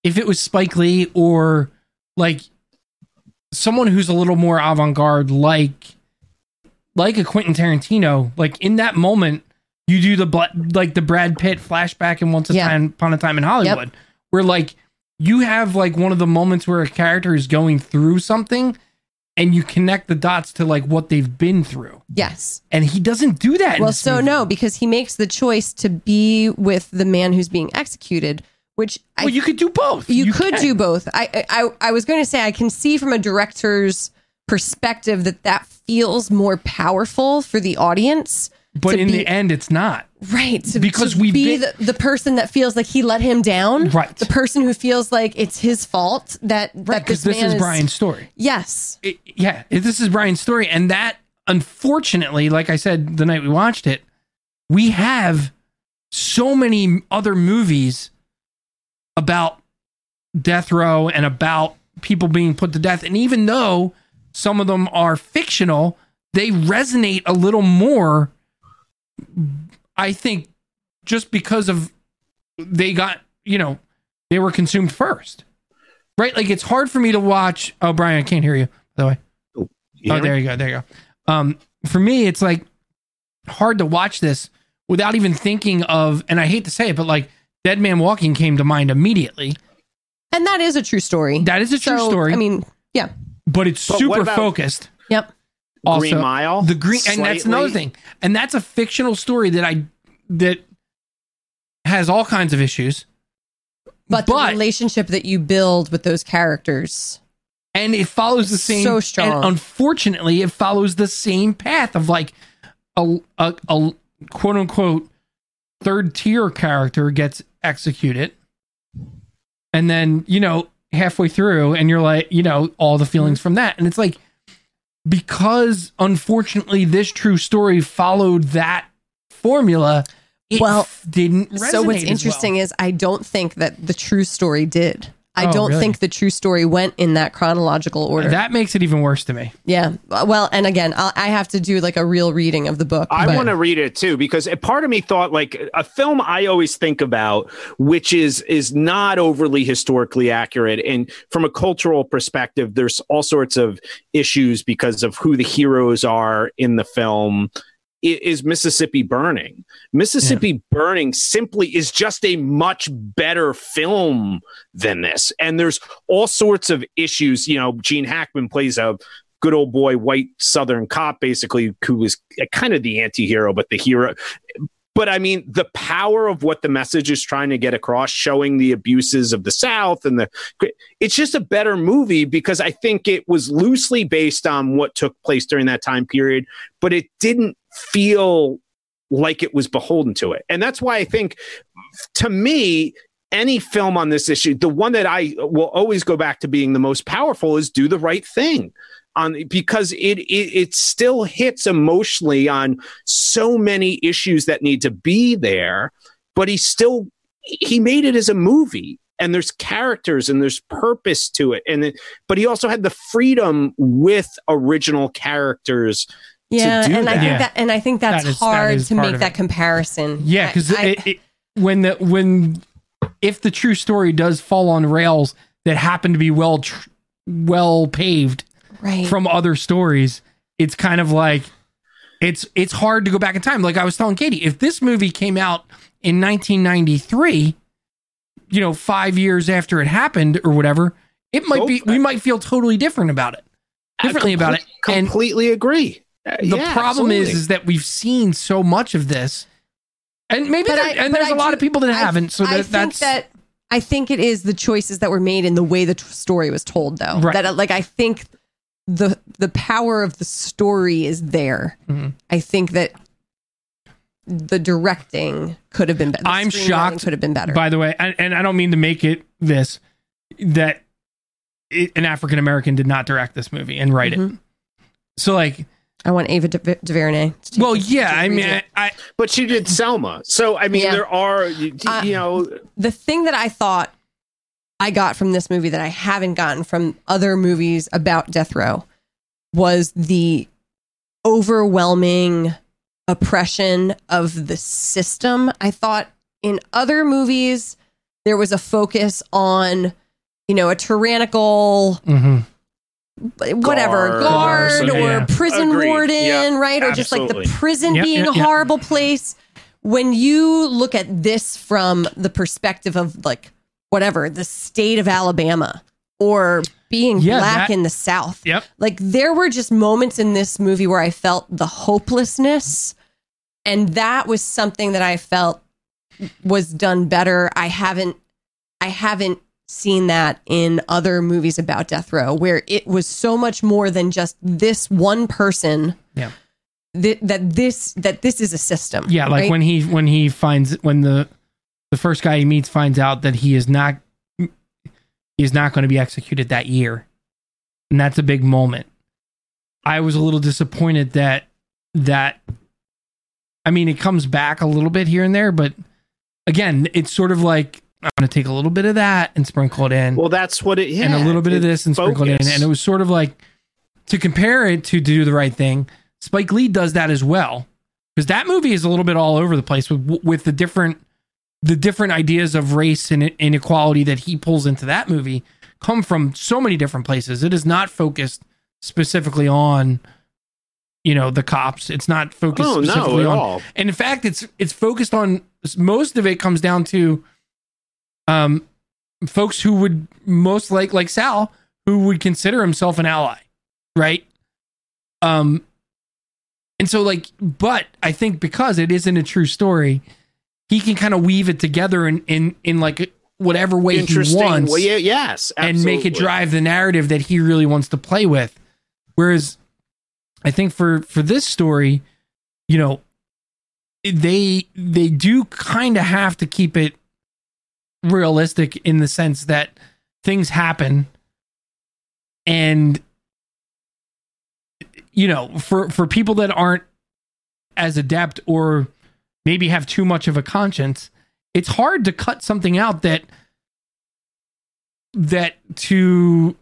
if it was Spike Lee or like someone who's a little more avant-garde like like a Quentin Tarantino, like in that moment you do the like the Brad Pitt flashback in Once a Yeah. Time Upon a Time in Hollywood where like you have like one of the moments where a character is going through something and you connect the dots to like what they've been through. Yes. And he doesn't do that. Well, so movie. no, because he makes the choice to be with the man who's being executed, which I Well, you could do both. you, could can. do both. I, I I was going to say I can see from a director's perspective that that feels more powerful for the audience. but in be- the end, it's not. Right. To, Because to we've be the, the person that feels like he let him down. Right. The person who feels like it's his fault that, Right, that because this, this man is Bryan's story. Yes. It- yeah, this is Bryan's story, and that unfortunately, like I said the night we watched it, we have so many other movies about death row and about people being put to death, and even though some of them are fictional, they resonate a little more. I think just because of they got you know they were consumed first, right? Like it's hard for me to watch. Oh, Brian, I can't hear you. By the way. You Oh, there you go. There you go. Um, for me, it's like hard to watch this without even thinking of, and I hate to say it, but like Dead Man Walking came to mind immediately. And that is a true story. That is a true So, story, I mean, yeah. but it's But super about- focused. Yep. Also, Green Mile. the green, and that's another thing, and that's a fictional story that I that has all kinds of issues, But, the relationship that you build with those characters. and it follows the same. So strong. And unfortunately, it follows the same path of like a a, a quote unquote third tier character gets executed, and then you know halfway through, and you're like, you know, all the feelings from that, and it's like because unfortunately this true story followed that formula. It Well, didn't. Resonate So what's interesting well. is I don't think that the true story did. I Oh, don't really? think the true story went in that chronological order. that makes it even worse to me. yeah. Well, and again, I'll, I have to do like a real reading of the book. I but- want to read it too because a part of me thought like a film I always think about, which is is not overly historically accurate, and from a cultural perspective, there's all sorts of issues because of who the heroes are in the film. Is Mississippi Burning? Mississippi Burning simply is just a much better film than this, and there's all sorts of issues. You know, Gene Hackman plays a good old boy white southern cop basically who was kind of the anti-hero but the hero but i mean the power of what the message is trying to get across showing the abuses of the south and the it's just a better movie because i think it was loosely based on what took place during that time period but it didn't feel like it was beholden to it. And that's why i think to me any film on this issue the one that i will always go back to being the most powerful is do the right thing. On because it, it it still hits emotionally on so many issues that need to be there but he still he made it as a movie and there's characters and there's purpose to it and it, but he also had the freedom with original characters yeah, do and I think Yeah. that, and I think that's That is- hard is to make that comparison. Yeah, because I- it, it, when the when if the true story does fall on rails that happen to be well tr- well paved right. from other stories, it's kind of like it's it's hard to go back in time. Like I was telling Katie, if this movie came out in 1993, you know, five years after it happened or whatever, it might oh, be we might feel totally different about it, differently about it. I And completely agree Uh, the yeah, problem is, absolutely. is that we've seen so much of this, and maybe there, I- and there's I a lot of people that I- haven't. So I that, think that's that I think it is the choices that were made and the way the t- story was told, though. Right. That uh, like I think the the power of the story is there. Mhm. I think that the directing could have been better. I'm shocked, Could have been better. By the way, and, and I don't mean to make it this that it, an African American did not direct this movie and write it. Mhm. So like, I want Ava De- DuVernay. to take well, yeah, to I mean. I, I but she did Selma so I mean Yeah. there are you, Uh, you know the thing that I thought I got from this movie that I haven't gotten from other movies about death row was the overwhelming oppression of the system. I thought in other movies there was a focus on, you know, a tyrannical hmm whatever Guard. guard, or yeah. prison Agreed. warden, Yeah, right? Or just like the prison Yep, being yep, a yep. horrible place. When you look at this from the perspective of like whatever the state of Alabama or being Yeah, black that- in the South, Yep. like there were just moments in this movie where I felt the hopelessness, and that was something that I felt was done better. I haven't, I haven't seen that in other movies about death row where it was so much more than just this one person. Yeah. That, that this that this is a system. Yeah, like right? when he when he finds when the the first guy he meets finds out that he is not he's not going to be executed that year. And that's a big moment. I was a little disappointed that that I mean it comes back a little bit here and there, but again, it's sort of like I'm going to take a little bit of that and sprinkle it in Well, that's what it. Yeah, and a little bit of this and sprinkle it in. And it was sort of like to compare it to Do the Right Thing. Spike Lee does that as well because that movie is a little bit all over the place with with the different the different ideas of race and inequality that he pulls into that movie come from so many different places. It is not focused specifically on you know the cops. It's not focused Oh no, specifically at on all. and in fact it's it's focused on most of it comes down to um folks who would most like like Sal who would consider himself an ally right? Um and so like but I think because it isn't a true story he can kind of weave it together in in in like whatever way he wants Well, yeah, yes, and make it drive the narrative that he really wants to play with. Whereas I think for for this story, you know, they they do kind of have to keep it realistic in the sense that things happen and you know, for for people that aren't as adept or maybe have too much of a conscience, it's hard to cut something out that that to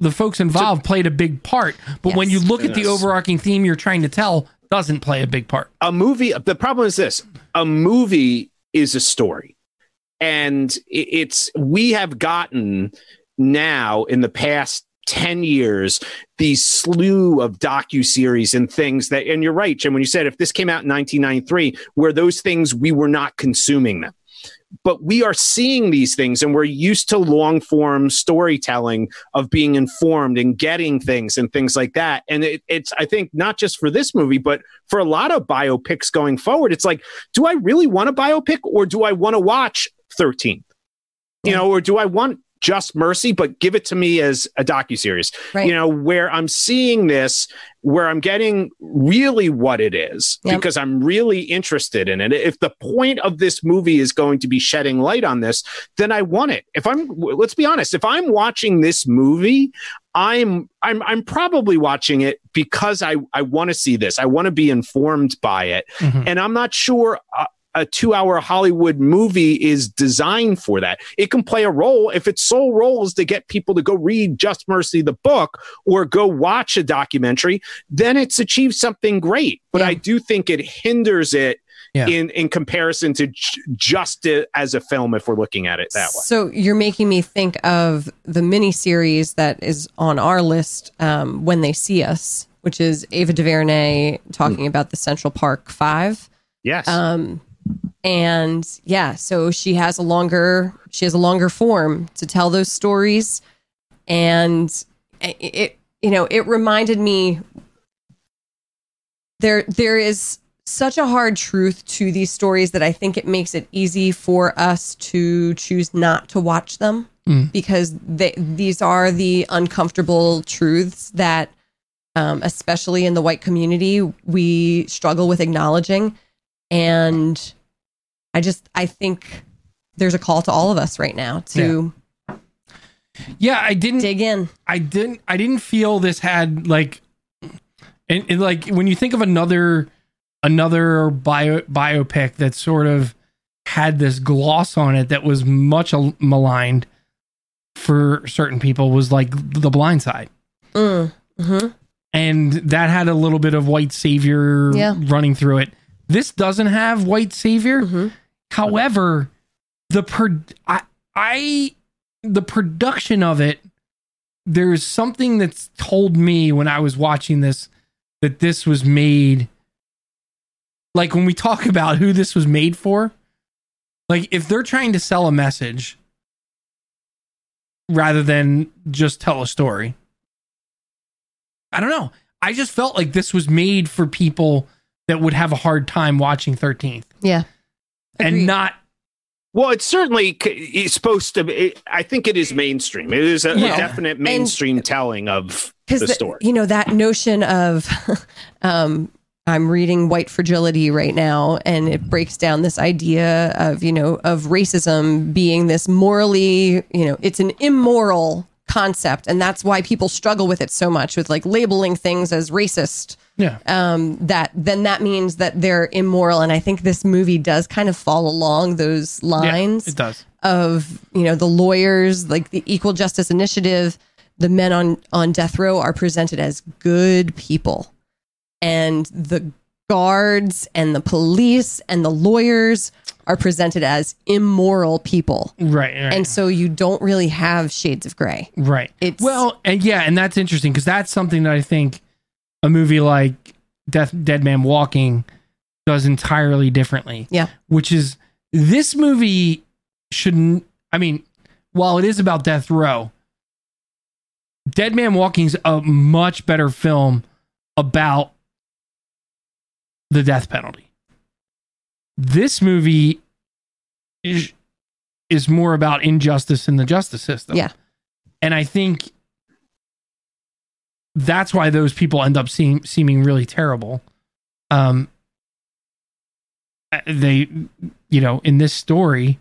the folks involved played a big part. But when you look at the overarching theme you're trying to tell, doesn't play a big part. a movie the problem is this a movie is a story and it's we have gotten now in the past 10 years these slew of docu-series and things that and you're right jim when you said if this came out in 1993 where those things we were not consuming them. But we are seeing these things and we're used to long form storytelling of being informed and getting things and things like that. And it, it's i think not just for this movie but for a lot of biopics going forward. It's like do i really want a biopic or do i want to watch 13 you know or do i want just mercy but give it to me as a docu-series? Right. you know where i'm seeing this where i'm getting really what it is Yep. because i'm really interested in it. If the point of this movie is going to be shedding light on this then i want it. If i'm let's be honest if i'm watching this movie i'm i'm i'm probably watching it because i i want to see this. I want to be informed by it. Mhm. and i'm not sure a, a two hour hollywood movie is designed for that it can play a role if its sole role is to get people to go read just mercy the book or go watch a documentary then it's achieved something great but Yeah. i do think it hinders it Yeah. in in comparison to j- just a, as a film if we're looking at it that way So you're making me think of the mini series that is on our list um, when they see us, which is Ava DuVernay talking about the Central Park Five. yes Um, and yeah, so she has a longer she has a longer form to tell those stories, and it, you know it reminded me there there is such a hard truth to these stories that I think it makes it easy for us to choose not to watch them Mm. because they, these are the uncomfortable truths that, um, especially in the white community, we struggle with acknowledging. And I just, I think there's a call to all of us right now to Yeah, I didn't dig in. I didn't I didn't feel this had like and, and like when you think of another another bio biopic that sort of had this gloss on it that was much maligned for certain people was like The Blind Side. Mm, mhm. And that had a little bit of white savior Yeah. running through it. This doesn't have white savior. Mhm. However, the per I I the production of it there's something that's told me when I was watching this that this was made like when we talk about who this was made for like if they're trying to sell a message rather than just tell a story I don't know I just felt like this was made for people that would have a hard time watching 13th Yeah. and Agreed. not Well, it's certainly c- it's supposed to be. I think it is mainstream. It is a, a Yeah. definite mainstream telling of because the story. you know that notion of um i'm reading white fragility right now and it breaks down this idea of you know of racism being this morally you know it's an immoral concept and that's why people struggle with it so much with like labeling things as racist yeah. Um, that then that means that they're immoral. And i think this movie does kind of fall along those lines yeah, it does. of you know the lawyers like the equal justice initiative the men on on death row are presented as good people. And the guards and the police and the lawyers are presented as immoral people. Right, right. and so you don't really have shades of gray. Right. It's- well, and yeah, and that's interesting because that's something that I think a movie like Death Dead Man Walking does entirely differently. Yeah. Which is this movie shouldn't. I mean, while it is about death row, Dead Man Walking's a much better film about the death penalty. This movie is is more about injustice in the justice system. Yeah. And I think that's why those people end up seem, seeming really terrible. Um, uh, they, you know, in this story,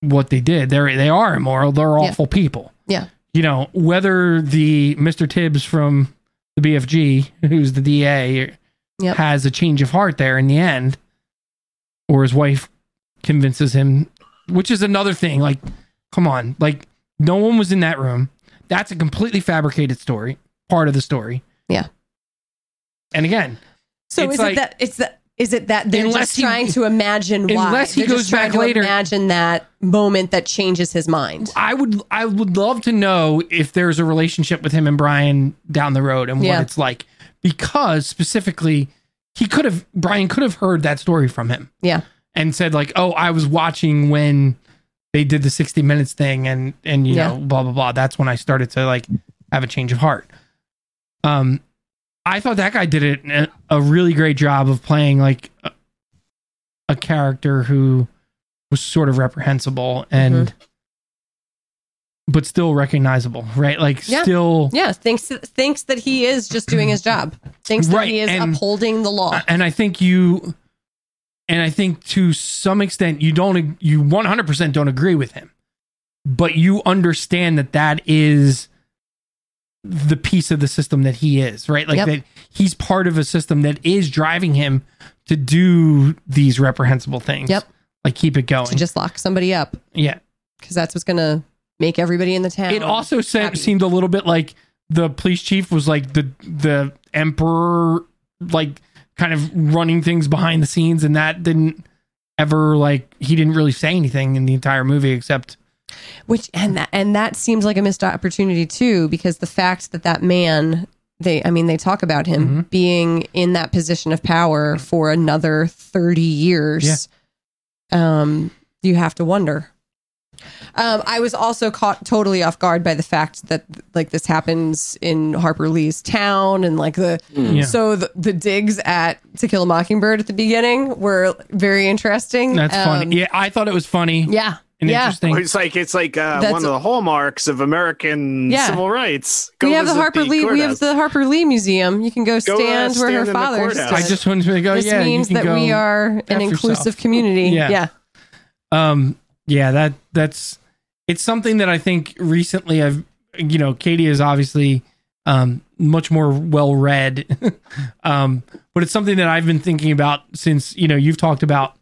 what they did, they're they are immoral. They're Yeah. awful people. Yeah. You know, whether the Mr. Tibbs from the BFG, who's the DA, Yep. has a change of heart there in the end, or his wife convinces him, which is another thing. Like, come on, like no one was in that room. That's a completely fabricated story, part of the story. Yeah. And again, so It's is like- it that it's that is it that they're just he- trying to imagine why unless he They're goes back to later- imagine that moment that changes his mind I would I would love to know if there's a relationship with him and Bryan down the road and Yeah. what it's like because specifically he could have Bryan could have heard that story from him yeah and said like, "Oh, I was watching when they did the 60 minutes thing and and you Yeah. know, blah blah blah. That's when I started to like have a change of heart." Um I thought that guy did it a, a really great job of playing like a, a character who was sort of reprehensible and but still recognizable, right? Like Yeah. still Yeah, thinks thinks that he is just doing his job. Thinks that Right, he is and- upholding the law. and I think you and I think to some extent you don't you 100% don't agree with him but you understand that that is the piece of the system that he is right like Yep. that he's part of a system that is driving him to do these reprehensible things Yep. like keep it going to just lock somebody up yeah because that's what's going to make everybody in the town. it also se- seemed a little bit like the police chief was like the the emperor like kind of running things behind the scenes and that didn't ever like he didn't really say anything in the entire movie except which and that and that seems like a missed opportunity too because the fact that that man they I mean they talk about him Mm-hmm. being in that position of power for another 30 years. Um you have to wonder. Um, I was also caught totally off guard by the fact that like this happens in Harper Lee's town and like the Yeah. so the, the digs at To Kill a Mockingbird at the beginning were very interesting. that's Um, funny yeah i thought it was funny Yeah. yeah. interesting It's like it's like uh, one of the hallmarks of American Yeah. civil rights. Go we have the visit Harper Lee. We have the Harper Lee Museum. You can go Go, uh, stand where her father courthouse. stood. i just wanted to go this yeah means you can that we are an inclusive yourself. community. Yeah. Yeah. um yeah that that's it's something that i think recently i've you know katie is obviously um much more well read um but it's something that i've been thinking about since you know you've talked about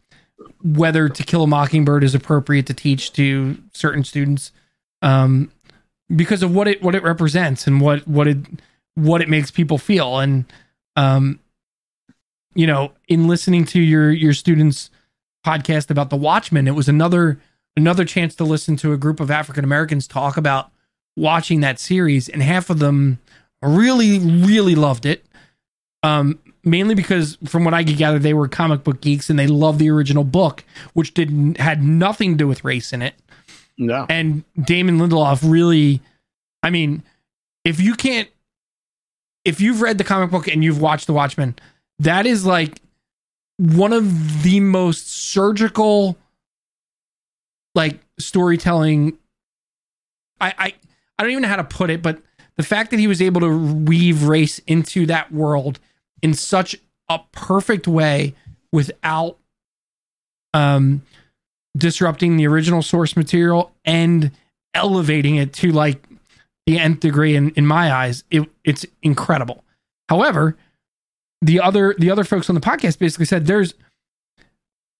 whether to kill a mockingbird is appropriate to teach to certain students um because of what it what it represents and what what it what it makes people feel. And um you know in listening to your your students podcast about the watchmen it was another another chance to listen to a group of African Americans talk about watching that series, and half of them really, really loved it. Um, mainly because from what I could gather, they were comic book geeks and they loved the original book, which didn't had nothing to do with race in it. No. And Damon Lindelof really, I mean, if you can't, if you've read the comic book and you've watched The Watchmen, that is like one of the most surgical, like storytelling. I I I don't even know how to put it, but the fact that he was able to weave race into that world in such a perfect way without um disrupting the original source material and elevating it to like the nth degree in, in my eyes it, it's incredible however the other the other folks on the podcast basically said there's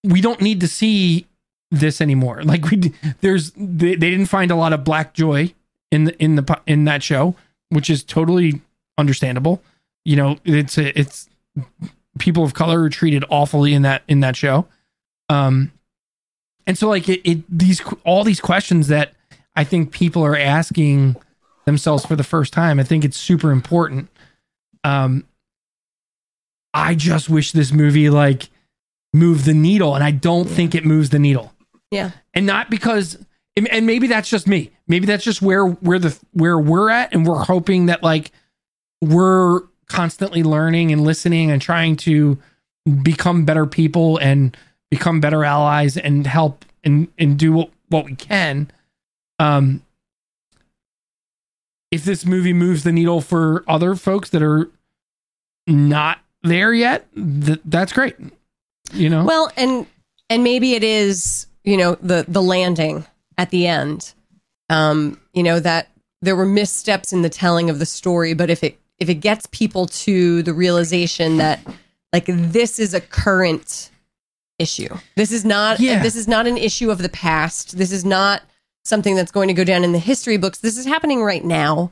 we don't need to see this anymore. Like we there's they, they didn't find a lot of black joy in the in the in that show which is totally understandable. You know it's a, it's people of color are treated awfully in that in that show. Um and so like it, it these all these questions that i think people are asking themselves for the first time i think it's super important. Um i just wish this movie like moved the needle and i don't think it moves the needle Yeah. and not because and maybe that's just me. Maybe that's just where where the where we're at and we're hoping that like we're constantly learning and listening and trying to become better people and become better allies and help and and do what, what we can. Um if this movie moves the needle for other folks that are not there yet th- that's great you know? Well, and and maybe it is, you know, the the landing at the end. Um, you know, that there were missteps in the telling of the story, but if it if it gets people to the realization that like this is a current issue. This is not Yeah. this is not an issue of the past. This is not something that's going to go down in the history books. This is happening right now.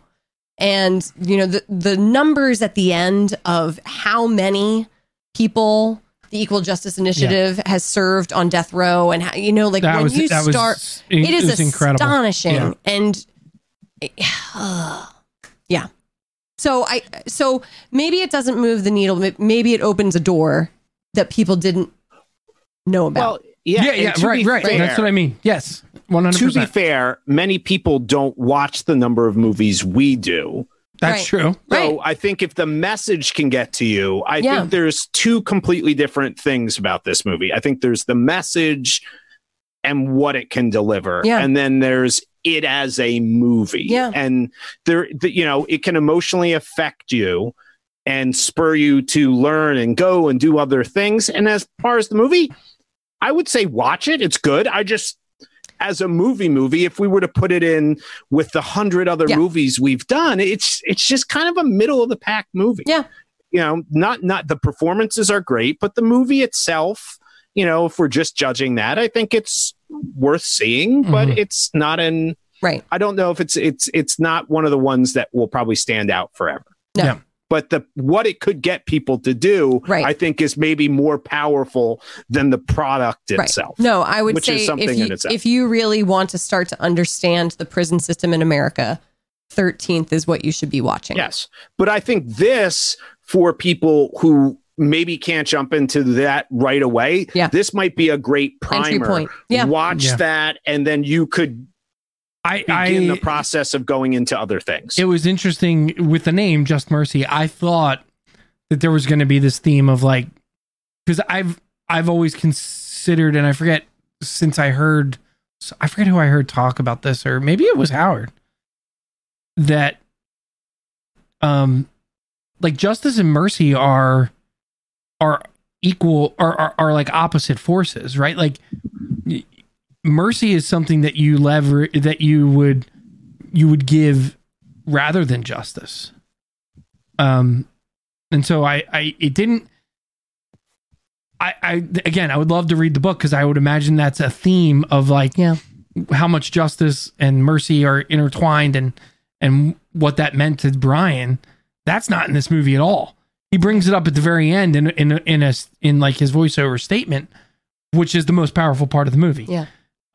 And you know, the the numbers at the end of how many people the Equal Justice Initiative has served on death row and how you know like that when was you that start was it is was astonishing Yeah. and yeah. So i so maybe it doesn't move the needle. But maybe it opens a door that people didn't know about. Well, yeah, yeah yeah right right. Fair- that's what i mean. Yes 100% To be fair, many people don't watch the number of movies we do. That's Right. true Right. So I think if the message can get to you, I Yeah. think there's two completely different things about this movie. I think there's the message and what it can deliver, Yeah. and then there's it as a movie. Yeah. and there, the, you know, it can emotionally affect you and spur you to learn and go and do other things. And as far as the movie, I would say watch it. It's good. I just as a movie movie if we were to put it in with the hundred other Yeah. movies we've done it's it's just kind of a middle of the pack movie Yeah. you know not not the performances are great but the movie itself you know if we're just judging that i think it's worth seeing but Mhm. it's not an right i don't know if it's it's it's not one of the ones that will probably stand out forever No. Yeah. But the what it could get people to do Right. i think is maybe more powerful than the product right itself no i would which say is something if you, in itself. if you really want to start to understand the prison system in america 13th is what you should be watching Yes. But I think this for people who maybe can't jump into that right away, Yeah. this might be a great entry primer. point yeah Watch Yeah. that and then you could i begin i the process of going into other things. it was interesting with the name just mercy i thought that there was going to be this theme of like because i've i've always considered and i forget since i heard i forget who i heard talk about this or maybe it was howard that um like justice and mercy are are equal are are, are like opposite forces right like mercy is something that you lever that you would you would give rather than justice um and so i i it didn't i i again i would love to read the book because i would imagine that's a theme of like Yeah. how much justice and mercy are intertwined and and what that meant to bryan that's not in this movie at all he brings it up at the very end in in in a in like his voiceover statement which is the most powerful part of the movie Yeah.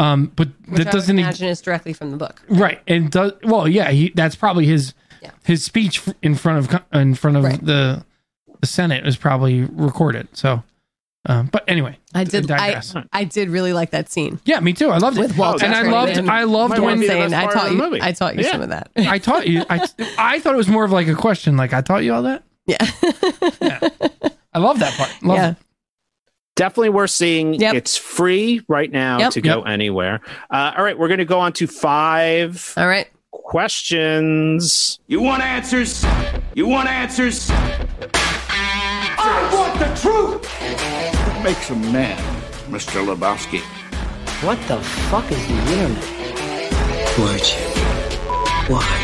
Um, but Which that I doesn't would e- imagine is directly from the book. right and does well yeah he, that's probably his Yeah. his speech in front of in front of Right. the the senate is probably recorded so um, but anyway I did. I. I did really like that scene yeah me too i loved it with Walter. and i loved Tremaine. i loved when saying, I taught you. movie. I taught you Yeah. some of that. i taught you I, I thought it was more of like a question like i taught you all that yeah. i love that part love Yeah. it. Definitely worth seeing. Yep. It's free right now Yep. to go anywhere. Uh, all right, we're going to go on to five All right. questions. You want answers? You want answers? I want the truth! What makes a man, Mr. Lebowski? What the fuck is the internet? Why'd you? Why?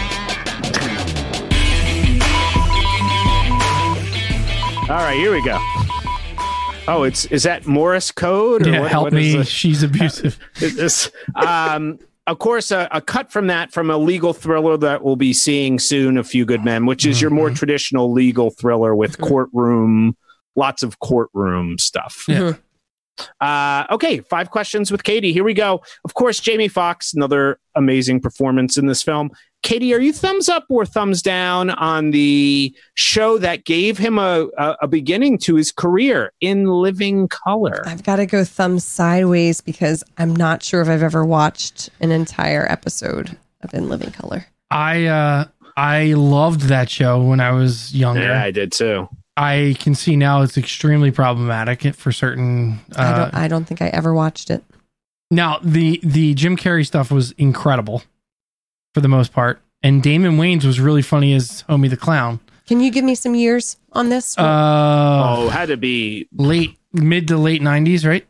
All right, here we go. Oh, it's is that Morse code? yeah what- help what is me this? she's abusive Is this- um, of course, a, a cut from that from a legal thriller that we'll be seeing soon, A Few Good Men, which is your more traditional legal thriller with courtroom, lots of courtroom stuff. Yeah. Uh, okay, five questions with Katie. Here we go. Of course, Jamie Foxx, another amazing performance in this film. Katie, are you thumbs up or thumbs down on the show that gave him a, a, a beginning to his career in Living Color? I've got to go thumbs sideways because I'm not sure if I've ever watched an entire episode of In Living Color. i uh i loved that show when i was younger Yeah, I did too. I can see now it's extremely problematic for certain. Uh, I don't. I don't think I ever watched it. now the the Jim Carrey stuff was incredible for the most part, and Damon Wayans was really funny as Homie the Clown. Can you give me some years on this? Uh, Oh, had to be late mid to late nineties, right?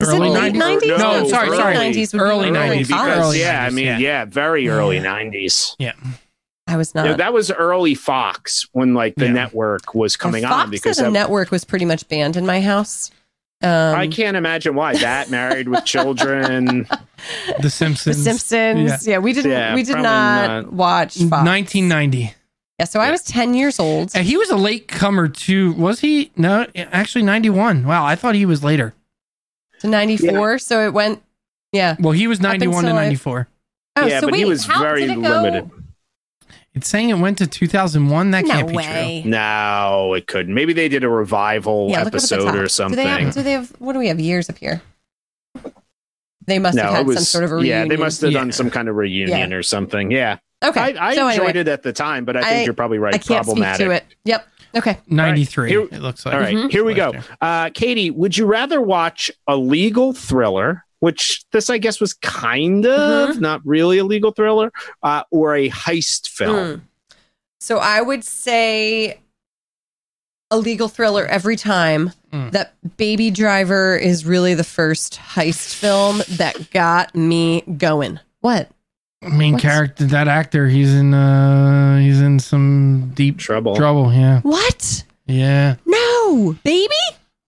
Is it late 90s? No, sorry, sorry. Late 90s would Early when we 90s, because Early yeah, I mean, yeah. yeah, very early nineties. Yeah, I was not. Yeah, that was early Fox when like the Yeah. network was coming Fox on because as a network was pretty much banned in my house. Um, I can't imagine why that married with children. The Simpsons. The Simpsons. Simpsons. Yeah, we didn't. Yeah, we did not, not. watch Fox. Nineteen ninety. Yeah, so I was ten years old. And he was a late comer too. Was he? No, actually ninety one. Wow, I thought he was later. to ninety four. So it went. Yeah. Well, he was ninety one to until I- ninety four. Oh, yeah, so but wait, he was very did go? limited. It's saying it went to two thousand one. That No can't be way. No, it couldn't. Maybe they did a revival Yeah, look up at the episode top. or Do something. they, have, do they have? What do we have years up here? They must have had was some sort of a yeah. reunion. They must have Yeah. done some kind of reunion or something. Yeah, Okay, I, I so enjoyed anyway, it at the time, but I think I- you're probably right. I can't problematic. speak to it. Yep. Okay. Ninety three. Here- It looks like. All right, Mhm. here we go. Uh, Katie, would you rather watch a legal thriller, which this I guess was kind of Mm-hmm. not really a legal thriller, uh, or a heist film? Mm. So I would say a legal thriller every time. Mm. That Baby Driver is really the first heist film that got me going. What? main What's- character that actor he's in uh he's in some deep Trouble. trouble yeah What? yeah No, baby.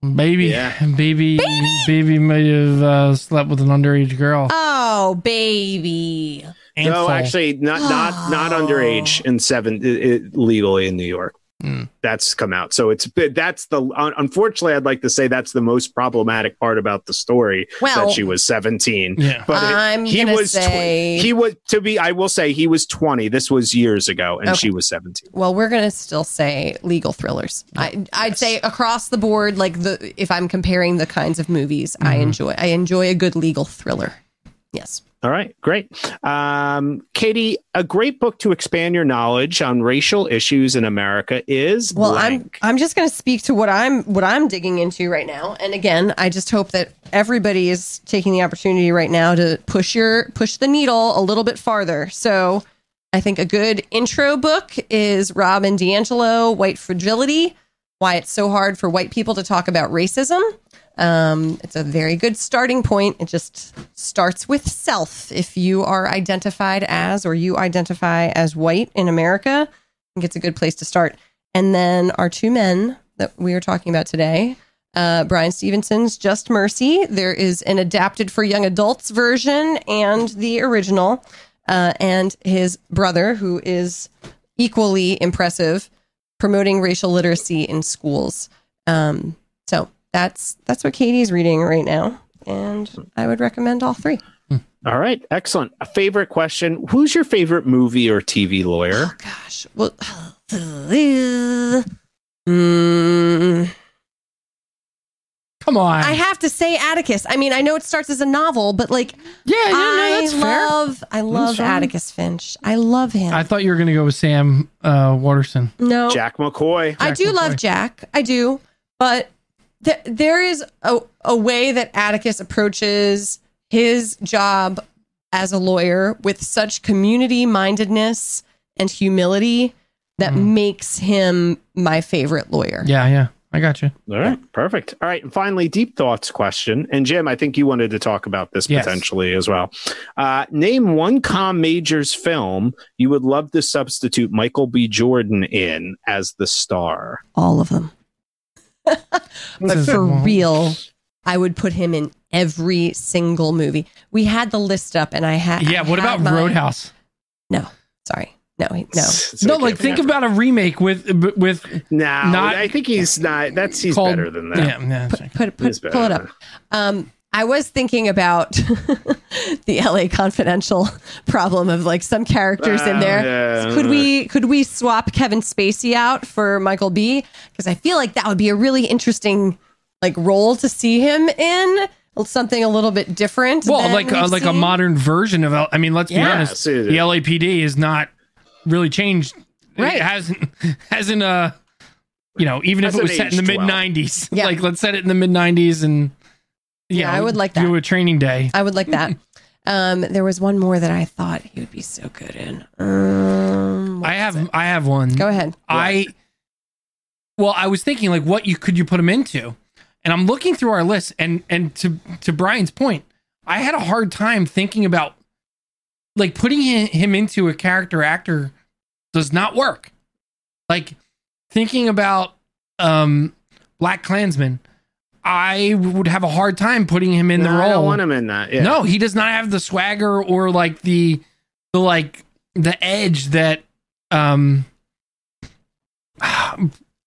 Baby Yeah. baby baby, might have uh, slept with an underage girl Oh, baby. And no, actually, not not not Oh. underage in seven it, it, legally in New York. Mm. That's come out. So it's that's the unfortunately, I'd like to say that's the most problematic part about the story Well, that she was seventeen. yeah But it- I'm he gonna was tw- he was to be. I will say he was twenty. This was years ago, and Okay. she was seventeen. Well, we're gonna still say legal thrillers. I, I'd say across the board, like the if I'm comparing the kinds of movies I Mm-hmm. enjoy, I enjoy a good legal thriller. Yes. All right, great. Um, Katie, a great book to expand your knowledge on racial issues in America is Well, blank. I'm I'm just going to speak to what I'm what I'm digging into right now. And again, I just hope that everybody is taking the opportunity right now to push your push the needle a little bit farther. So, I think a good intro book is Robin DiAngelo, White Fragility: Why It's So Hard for White People to Talk About Racism. Um, it's a very good starting point. It just starts with self. If you are identified as or you identify as white in America, I think it's a good place to start. And then our two men that we are talking about today, uh, Bryan Stevenson's Just Mercy. There is an adapted for young adults version and the original, uh, and his brother, who is equally impressive, promoting racial literacy in schools. Um, so that's that's what Katie's reading right now. and I would recommend all three. All right, excellent. A favorite question: Who's your favorite movie or TV lawyer? Oh gosh, well, mm, Come on. I have to say Atticus. I mean, I know it starts as a novel, but like, yeah, yeah, no, I that's fair. love, I love. Atticus Finch. I love him. I thought you were going to go with Sam uh, Waterson. no, Jack McCoy. I do McCoy. love Jack. I do, but th- there is a, a way that Atticus approaches his job as a lawyer with such community mindedness and humility that makes him my favorite lawyer. Yeah, yeah. I got you. All right, perfect. All right, and finally, deep thoughts question. And Jim, I think you wanted to talk about this Yes. potentially as well. Uh, name one Com Majors film you would love to substitute Michael B. Jordan in as the star. All of them. But for real, I would put him in every single movie. We had the list up, and I had. Yeah, I what had about mine. Roadhouse? No, sorry, no, he- no. It's No, like think about a remake with with No, not- I think he's not. That's he's called- better than that. Yeah, yeah, Put, put, put, pull it up. Um, I was thinking about the LA Confidential problem of like some characters in Oh, there. yeah. Could we could we swap Kevin Spacey out for Michael B? Because I feel like that would be a really interesting like role to see him in something a little bit different. well, than like uh, we've like a modern version of. L- I mean, let's be honest. The LAPD is not really changed. Right. It hasn't hasn't uh you know even if it was set in the mid '90s. Yeah. Like let's set it in the mid '90s and Yeah, I would like that. Do a training day. I would like that. Um, there was one more that I thought he would be so good in. Um, I have? I have one. Go ahead. I well, I was thinking like what you could you put him into, and I'm looking through our list, and and to to Brian's point, I had a hard time thinking about like putting him into a character actor does not work. Like thinking about um BlacKkKlansman, I would have a hard time putting him in No, the role. I don't want him in that. Yeah. No, he does not have the swagger or like the the like the edge that um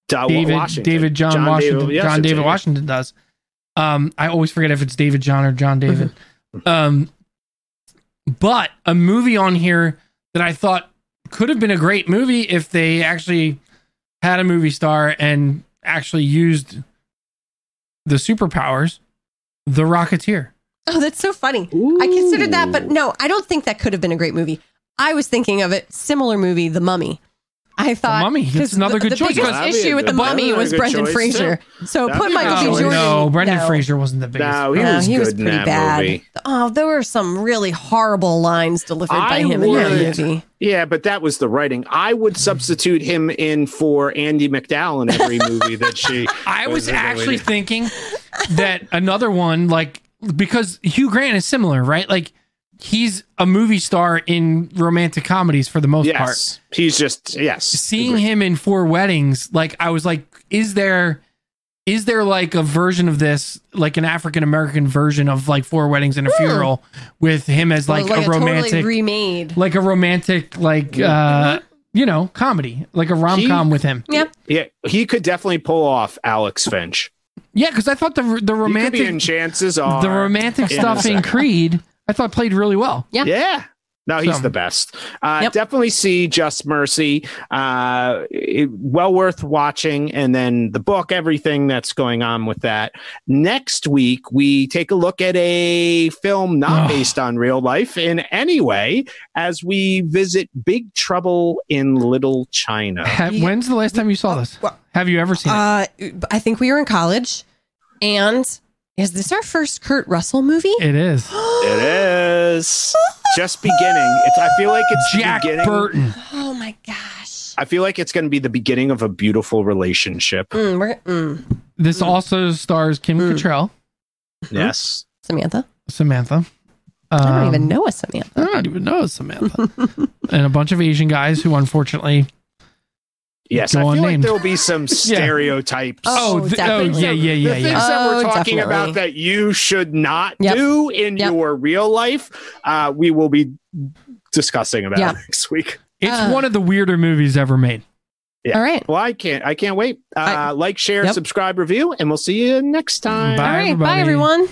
Da- David Washington. David John, Washington David- John David yeah. Washington does. Um I always forget if it's David John or John David. um but a movie on here that I thought could have been a great movie if they actually had a movie star and actually used the superpowers, The Rocketeer. Oh, that's so funny. I considered that, but no, I don't think that could have been a great movie. I was thinking of it similar movie, The Mummy. I thought Mummy, that's 'cause another the, good the choice. biggest That'd be a issue with the Mummy that'd be a was Brendan choice, Fraser. So That'd put Michael a B. good no, choice. Jordan. no, Brendan no. Fraser wasn't the biggest. No, he No, was he good was in pretty that bad. movie. Oh, there were some really horrible lines delivered by I him in that would- movie. Yeah, but that was the writing. I would substitute him in for Andie MacDowell in every movie that she. I was in the actually thinking that another one, like because Hugh Grant is similar, right? Like he's a movie star in romantic comedies for the most part. Yes, he's just yes. Seeing him in Four Weddings, like I was like, is there is there like a version of this, like an African American version of like Four Weddings and a Funeral with him as like, Or a romantic totally remade. like a romantic like uh you know, comedy, like a rom-com with him. Yep. Yeah, he could definitely pull off Alex Finch. Yeah, cuz I thought the the He could be romantic in chances are the romantic in stuff in. Creed, I thought played really well. Yeah. Yeah. No, he's So- the best. Uh, Yep. Definitely see Just Mercy. Uh, it- well worth watching. And then the book, everything that's going on with that. Next week, we take a look at a film not Oh. based on real life in any way as we visit Big Trouble in Little China. When's the last time you saw this? Have you ever seen it? Uh, I think we were in college, and is this our first Kurt Russell movie? It is. It is just beginning. It's. I feel like it's Jack beginning. Burton. Oh my gosh! I feel like it's going to be the beginning of a beautiful relationship. Mm, we're, mm. This also stars Kim Mm. Cattrall, Yes. Samantha. Samantha. I don't Um, even know a Samantha. I don't even know a Samantha. and a bunch of Asian guys who unfortunately. Yes, I feel like there'll be some stereotypes. Oh, th- oh definitely. yeah, yeah, yeah, the yeah. things that we're Oh, talking definitely. about that you should not Yep. do in Yep. your real life, uh, we will be discussing about Yeah. next week. It's Uh. one of the weirder movies ever made. Yeah. All right. Well, I can't. I can't wait. Uh, I- like, share, Yep. subscribe, review, and we'll see you next time. Bye. All right. everybody. Bye, everyone.